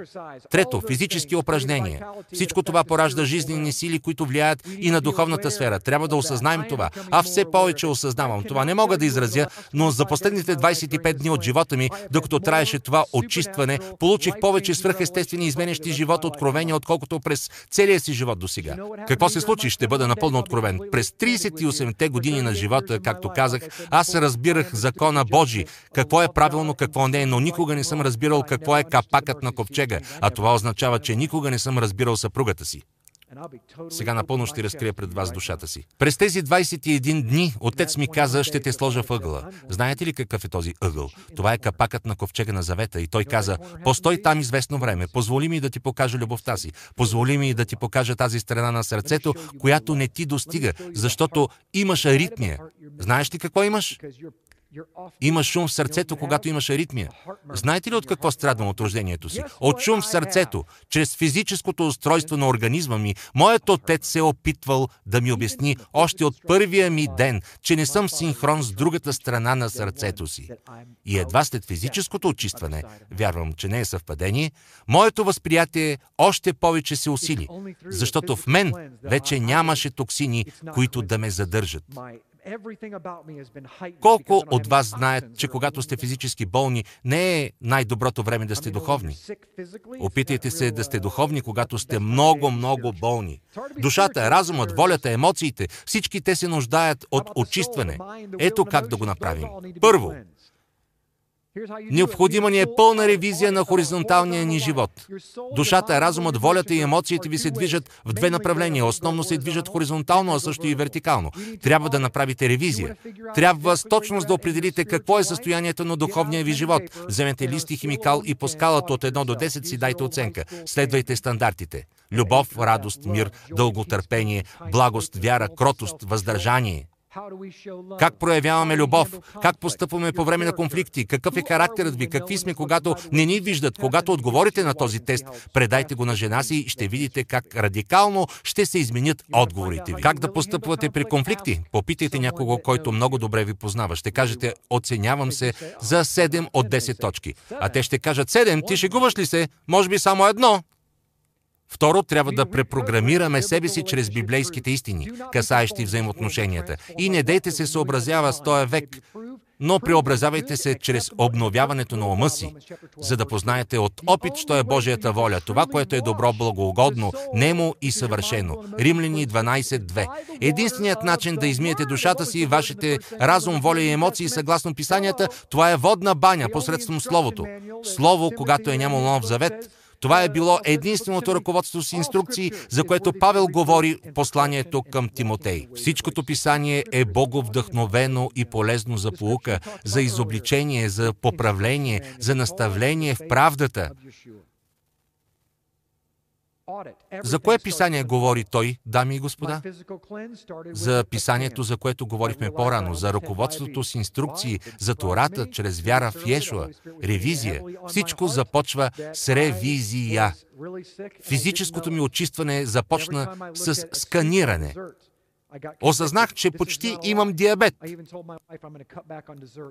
Трето, физически упражнения. Всичко това поражда жизнени сили, които влияят и на духовната сфера. Трябва да осъзнаем това. А все повече осъзнавам това. Не мога да изразя, но за последните 25 дни от живота ми, докато траеше това очистване, получих повече свръхестествени изменящи живота откровения, отколкото през целия си живот до сега. Какво се случи? Ще бъда напълно откровен. През 38-те години на живота, както казах, аз разбирах закона Божи, какво е правилно, какво не е, но никога не съм разбирал какво е капакът на ковчега, а това означава, че никога не съм разбирал съпругата си. Сега напълно ще разкрия пред вас душата си. През тези 21 дни отец ми каза, ще те сложа в ъгъла. Знаете ли какъв е този ъгъл? Това е капакът на ковчега на завета. И той каза, постой там известно време, позволи ми да ти покажа любовта си, позволи ми да ти покажа тази страна на сърцето, която не ти достига, защото имаш аритмия. Знаеш ли какво имаш? Има шум в сърцето, когато имаш аритмия. Знаете ли от какво страдам от рождението си? От шум в сърцето. Чрез физическото устройство на организма ми, моят отец се е опитвал да ми обясни още от първия ми ден, че не съм синхрон с другата страна на сърцето си. И едва след физическото очистване, вярвам, че не е съвпадение, моето възприятие още повече се усили, защото в мен вече нямаше токсини, които да ме задържат. Колко от вас знаят, че когато сте физически болни, не е най-доброто време да сте духовни? Опитайте се да сте духовни, когато сте много, много болни. Душата, разумът, волята, емоциите, всички те се нуждаят от очистване. Ето как да го направим. Първо, Необходима ни е пълна ревизия на хоризонталния ни живот. Душата, разумът, волята и емоциите ви се движат в две направления. Основно се движат хоризонтално, а също и вертикално. Трябва да направите ревизия. Трябва с точност да определите какво е състоянието на духовния ви живот. Вземете листи химикал и по скалата от 1 до 10 си дайте оценка. Следвайте стандартите. Любов, радост, мир, дълготърпение, благост, вяра, кротост, въздържание. Как проявяваме любов? Как постъпваме по време на конфликти? Какъв е характерът ви? Какви сме, когато не ни виждат? Когато отговорите на този тест, предайте го на жена си и ще видите как радикално ще се изменят отговорите ви. Как да постъпвате при конфликти? Попитайте някого, който много добре ви познава. Ще кажете, оценявам се за 7 от 10 точки. А те ще кажат, 7, ти шегуваш ли се? Може би само едно. Второ, трябва да препрограмираме себе си чрез библейските истини, касаещи взаимоотношенията. И не дейте се съобразява с този век, но преобразявайте се чрез обновяването на ума си, за да познаете от опит, що е Божията воля, това, което е добро, благоугодно, немо и съвършено. Римляни 12.2. Единственият начин да измиете душата си и вашите разум, воля и емоции съгласно писанията, това е водна баня посредством Словото. Слово, когато е нямало нов завет, това е било единственото ръководство с инструкции, за което Павел говори в посланието към Тимотей. Всичкото писание е боговдъхновено и полезно за полука, за изобличение, за поправление, за наставление в правдата, за кое писание говори той, дами и господа? За писанието, за което говорихме по-рано, за ръководството с инструкции, за Тората, чрез вяра в Йешуа, ревизия. Всичко започва с ревизия. Физическото ми очистване започна с сканиране. Осъзнах, че почти имам диабет.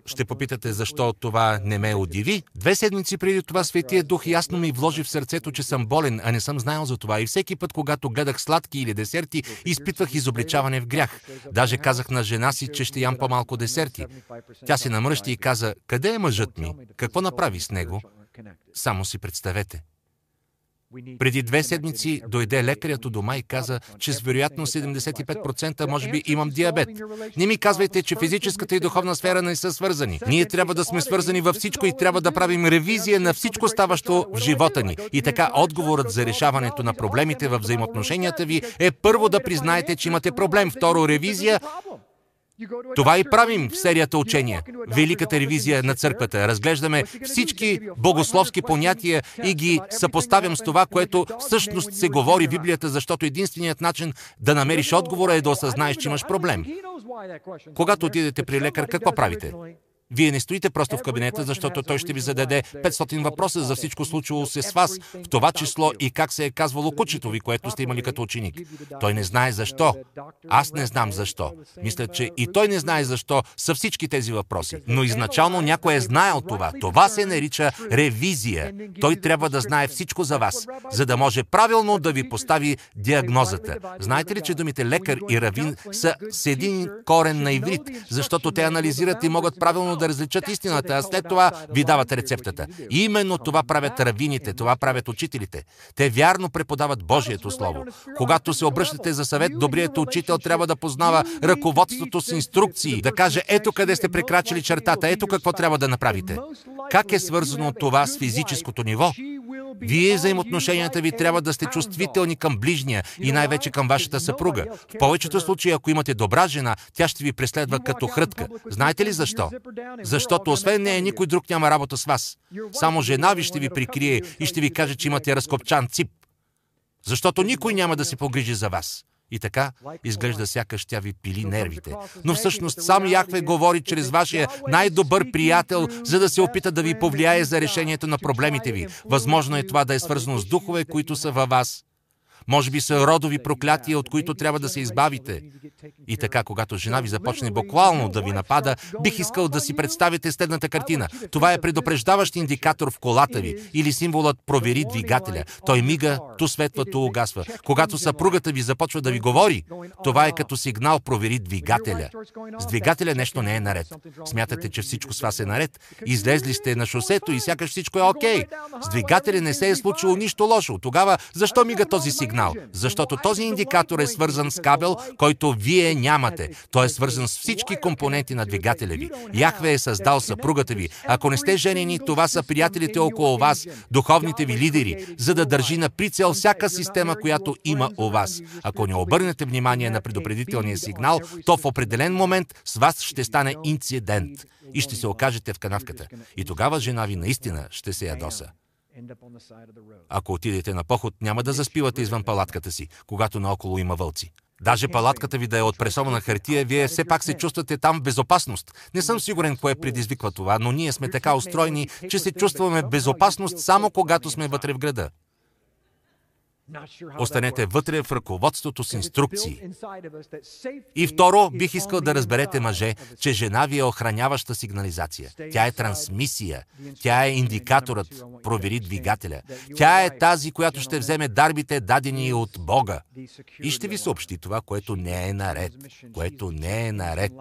Ще попитате защо това не ме удиви. Две седмици преди това Светия Дух ясно ми вложи в сърцето, че съм болен, а не съм знаел за това. И всеки път, когато гледах сладки или десерти, изпитвах изобличаване в грях. Даже казах на жена си, че ще ям по-малко десерти. Тя се намръщи и каза, къде е мъжът ми? Какво направи с него? Само си представете. Преди две седмици дойде лекарят у дома и каза, че с вероятно 75% може би имам диабет. Не ми казвайте, че физическата и духовна сфера не са свързани. Ние трябва да сме свързани във всичко и трябва да правим ревизия на всичко ставащо в живота ни. И така отговорът за решаването на проблемите в взаимоотношенията ви е първо да признаете, че имате проблем, второ ревизия, това и правим в серията учения. Великата ревизия на църквата. Разглеждаме всички богословски понятия и ги съпоставям с това, което всъщност се говори в Библията, защото единственият начин да намериш отговора е да осъзнаеш, че имаш проблем. Когато отидете при лекар, какво правите? Вие не стоите просто в кабинета, защото той ще ви зададе 500 въпроса за всичко случило се с вас, в това число и как се е казвало кучето ви, което сте имали като ученик. Той не знае защо. Аз не знам защо. Мисля, че и той не знае защо са всички тези въпроси. Но изначално някой е знаел това. Това се нарича ревизия. Той трябва да знае всичко за вас, за да може правилно да ви постави диагнозата. Знаете ли, че думите лекар и равин са с един корен на иврит, защото те анализират и могат правилно да различат истината, а след това ви дават рецептата. И именно това правят равините, това правят учителите. Те вярно преподават Божието Слово. Когато се обръщате за съвет, добрият учител трябва да познава ръководството с инструкции, да каже ето къде сте прекрачили чертата, ето какво трябва да направите. Как е свързано това с физическото ниво? Вие взаимоотношенията ви трябва да сте чувствителни към ближния и най-вече към вашата съпруга. В повечето случаи, ако имате добра жена, тя ще ви преследва като хрътка. Знаете ли защо? Защото освен нея никой друг няма работа с вас. Само жена ви ще ви прикрие и ще ви каже, че имате разкопчан цип. Защото никой няма да се погрижи за вас. И така, изглежда сякаш тя ви пили нервите. Но всъщност сам Яхве говори чрез вашия най-добър приятел, за да се опита да ви повлияе за решението на проблемите ви. Възможно е това да е свързано с духове, които са във вас. Може би са родови проклятия, от които трябва да се избавите. И така, когато жена ви започне буквално да ви напада, бих искал да си представите следната картина. Това е предупреждаващ индикатор в колата ви или символът провери двигателя. Той мига, ту светва, ту угасва. Когато съпругата ви започва да ви говори, това е като сигнал провери двигателя. С двигателя нещо не е наред. Смятате, че всичко с вас е наред. Излезли сте на шосето и сякаш всичко е окей. С двигателя не се е случило нищо лошо. Тогава защо мига този сигнал? Защото този индикатор е свързан с кабел, който вие нямате. Той е свързан с всички компоненти на двигателя ви. Яхве е създал съпругата ви. Ако не сте женени, това са приятелите около вас, духовните ви лидери, за да държи на прицел всяка система, която има у вас. Ако не обърнете внимание на предупредителния сигнал, то в определен момент с вас ще стане инцидент и ще се окажете в канавката. И тогава жена ви наистина ще се ядоса. Ако отидете на поход, няма да заспивате извън палатката си, когато наоколо има вълци. Даже палатката ви да е от пресована хартия, вие все пак се чувствате там в безопасност. Не съм сигурен кое предизвиква това, но ние сме така устроени, че се чувстваме в безопасност само когато сме вътре в града. Останете вътре в ръководството с инструкции. И второ, бих искал да разберете, мъже, че жена ви е охраняваща сигнализация. Тя е трансмисия. Тя е индикаторът. Провери двигателя. Тя е тази, която ще вземе дарбите, дадени от Бога. И ще ви съобщи това, което не е наред. Което не е наред.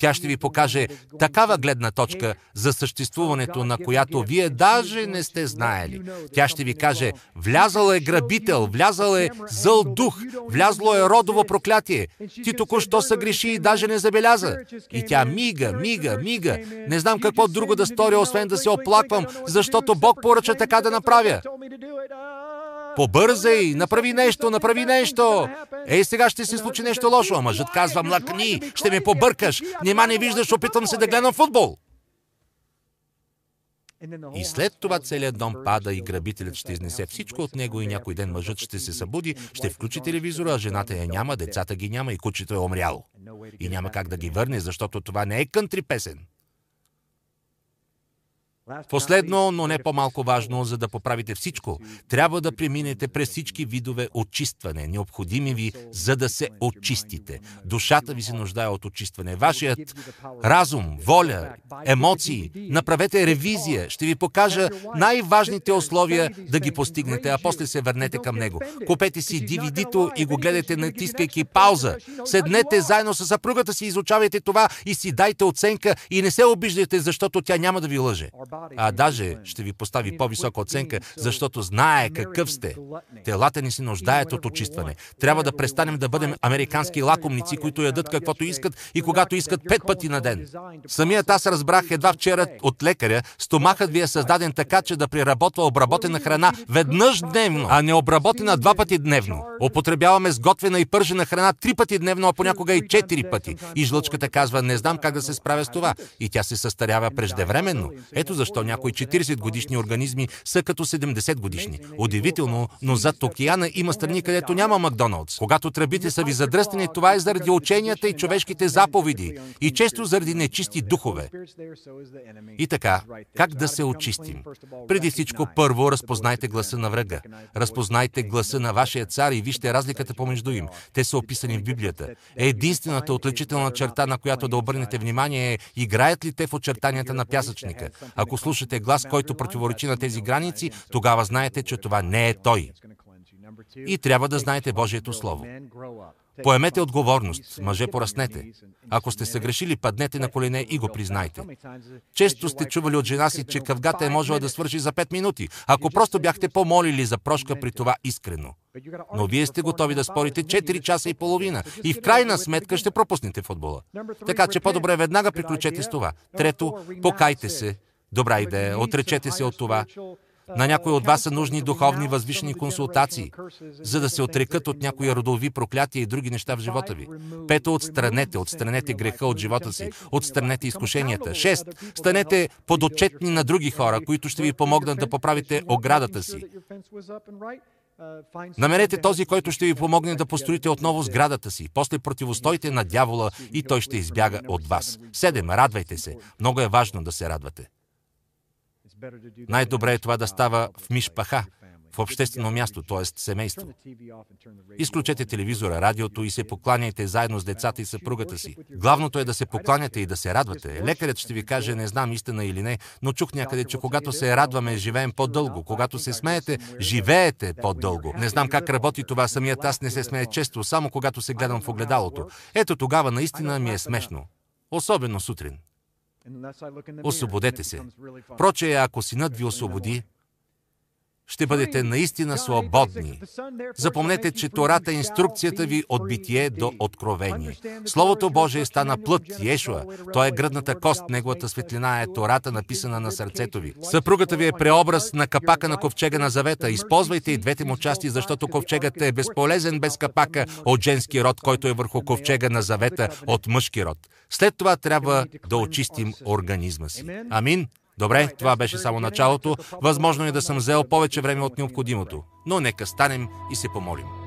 Тя ще ви покаже такава гледна точка за съществуването, на която вие даже не сте знаели. Тя ще ви каже, влязал е грабител, влязал е зъл дух, влязло е родово проклятие. Ти току-що се греши и даже не забеляза. И тя мига, мига, мига. Не знам какво друго да сторя, освен да се оплаквам, защото Бог поръча така да направя. Побързай, направи нещо, направи нещо. Ей, сега ще се случи нещо лошо, а мъжът казва, млъкни, ще ме побъркаш. Нима не виждаш, опитвам се да гледам футбол. И след това целият дом пада и грабителят ще изнесе всичко от него и някой ден мъжът ще се събуди, ще включи телевизора, а жената я няма, децата ги няма и кучето е умряло. И няма как да ги върне, защото това не е кънтри песен. Последно, но не по-малко важно, за да поправите всичко, трябва да преминете през всички видове очистване, необходими ви, за да се очистите. Душата ви се нуждае от очистване. Вашият разум, воля, емоции, направете ревизия. Ще ви покажа най-важните условия да ги постигнете, а после се върнете към него. Купете си DVD-то и го гледайте натискайки пауза. Седнете заедно с съпругата си, изучавайте това и си дайте оценка и не се обиждайте, защото тя няма да ви лъже а даже ще ви постави по-висока оценка, защото знае какъв сте. Телата ни се нуждаят от очистване. Трябва да престанем да бъдем американски лакомници, които ядат каквото искат и когато искат пет пъти на ден. Самият аз разбрах едва вчера от лекаря, стомахът ви е създаден така, че да преработва обработена храна веднъж дневно, а не обработена два пъти дневно. Употребяваме сготвена и пържена храна три пъти дневно, а понякога и четири пъти. И жлъчката казва, не знам как да се справя с това. И тя се състарява преждевременно. Ето защо някои 40 годишни организми са като 70 годишни. Удивително, но зад океана има страни, където няма Макдоналдс. Когато тръбите са ви задръстени, това е заради ученията и човешките заповеди и често заради нечисти духове. И така, как да се очистим? Преди всичко, първо разпознайте гласа на врага. Разпознайте гласа на вашия цар и вижте разликата помежду им. Те са описани в Библията. Единствената отличителна черта, на която да обърнете внимание е играят ли те в очертанията на пясъчника. Ако слушате глас, който противоречи на тези граници, тогава знаете, че това не е Той. И трябва да знаете Божието Слово. Поемете отговорност, мъже пораснете. Ако сте съгрешили, паднете на колене и го признайте. Често сте чували от жена си, че къвгата е можела да свърши за 5 минути, ако просто бяхте помолили за прошка при това искрено. Но вие сте готови да спорите 4 часа и половина и в крайна сметка ще пропуснете футбола. Така че по-добре веднага приключете с това. Трето, покайте се. Добра идея, отречете се от това. На някои от вас са нужни духовни възвишени консултации, за да се отрекат от някои родови проклятия и други неща в живота ви. Пето, отстранете, отстранете греха от живота си, отстранете изкушенията. Шест, станете подотчетни на други хора, които ще ви помогнат да поправите оградата си. Намерете този, който ще ви помогне да построите отново сградата си. После противостойте на дявола и той ще избяга от вас. Седем, радвайте се. Много е важно да се радвате. Най-добре е това да става в Мишпаха, в обществено място, т.е. семейство. Изключете телевизора, радиото и се покланяйте заедно с децата и съпругата си. Главното е да се покланяте и да се радвате. Лекарят ще ви каже, не знам истина или не, но чух някъде, че когато се радваме, живеем по-дълго. Когато се смеете, живеете по-дълго. Не знам как работи това, самият аз не се смея често, само когато се гледам в огледалото. Ето тогава наистина ми е смешно. Особено сутрин. Освободете се. Проче, ако синът ви освободи, ще бъдете наистина свободни. Запомнете, че Тората е инструкцията ви от битие до откровение. Словото Божие стана плът, Ешуа. Той е гръдната кост, неговата светлина е Тората, написана на сърцето ви. Съпругата ви е преобраз на капака на ковчега на завета. Използвайте и двете му части, защото ковчегът е безполезен без капака от женски род, който е върху ковчега на завета от мъжки род. След това трябва да очистим организма си. Амин. Добре, това беше само началото. Възможно е да съм взел повече време от необходимото. Но нека станем и се помолим.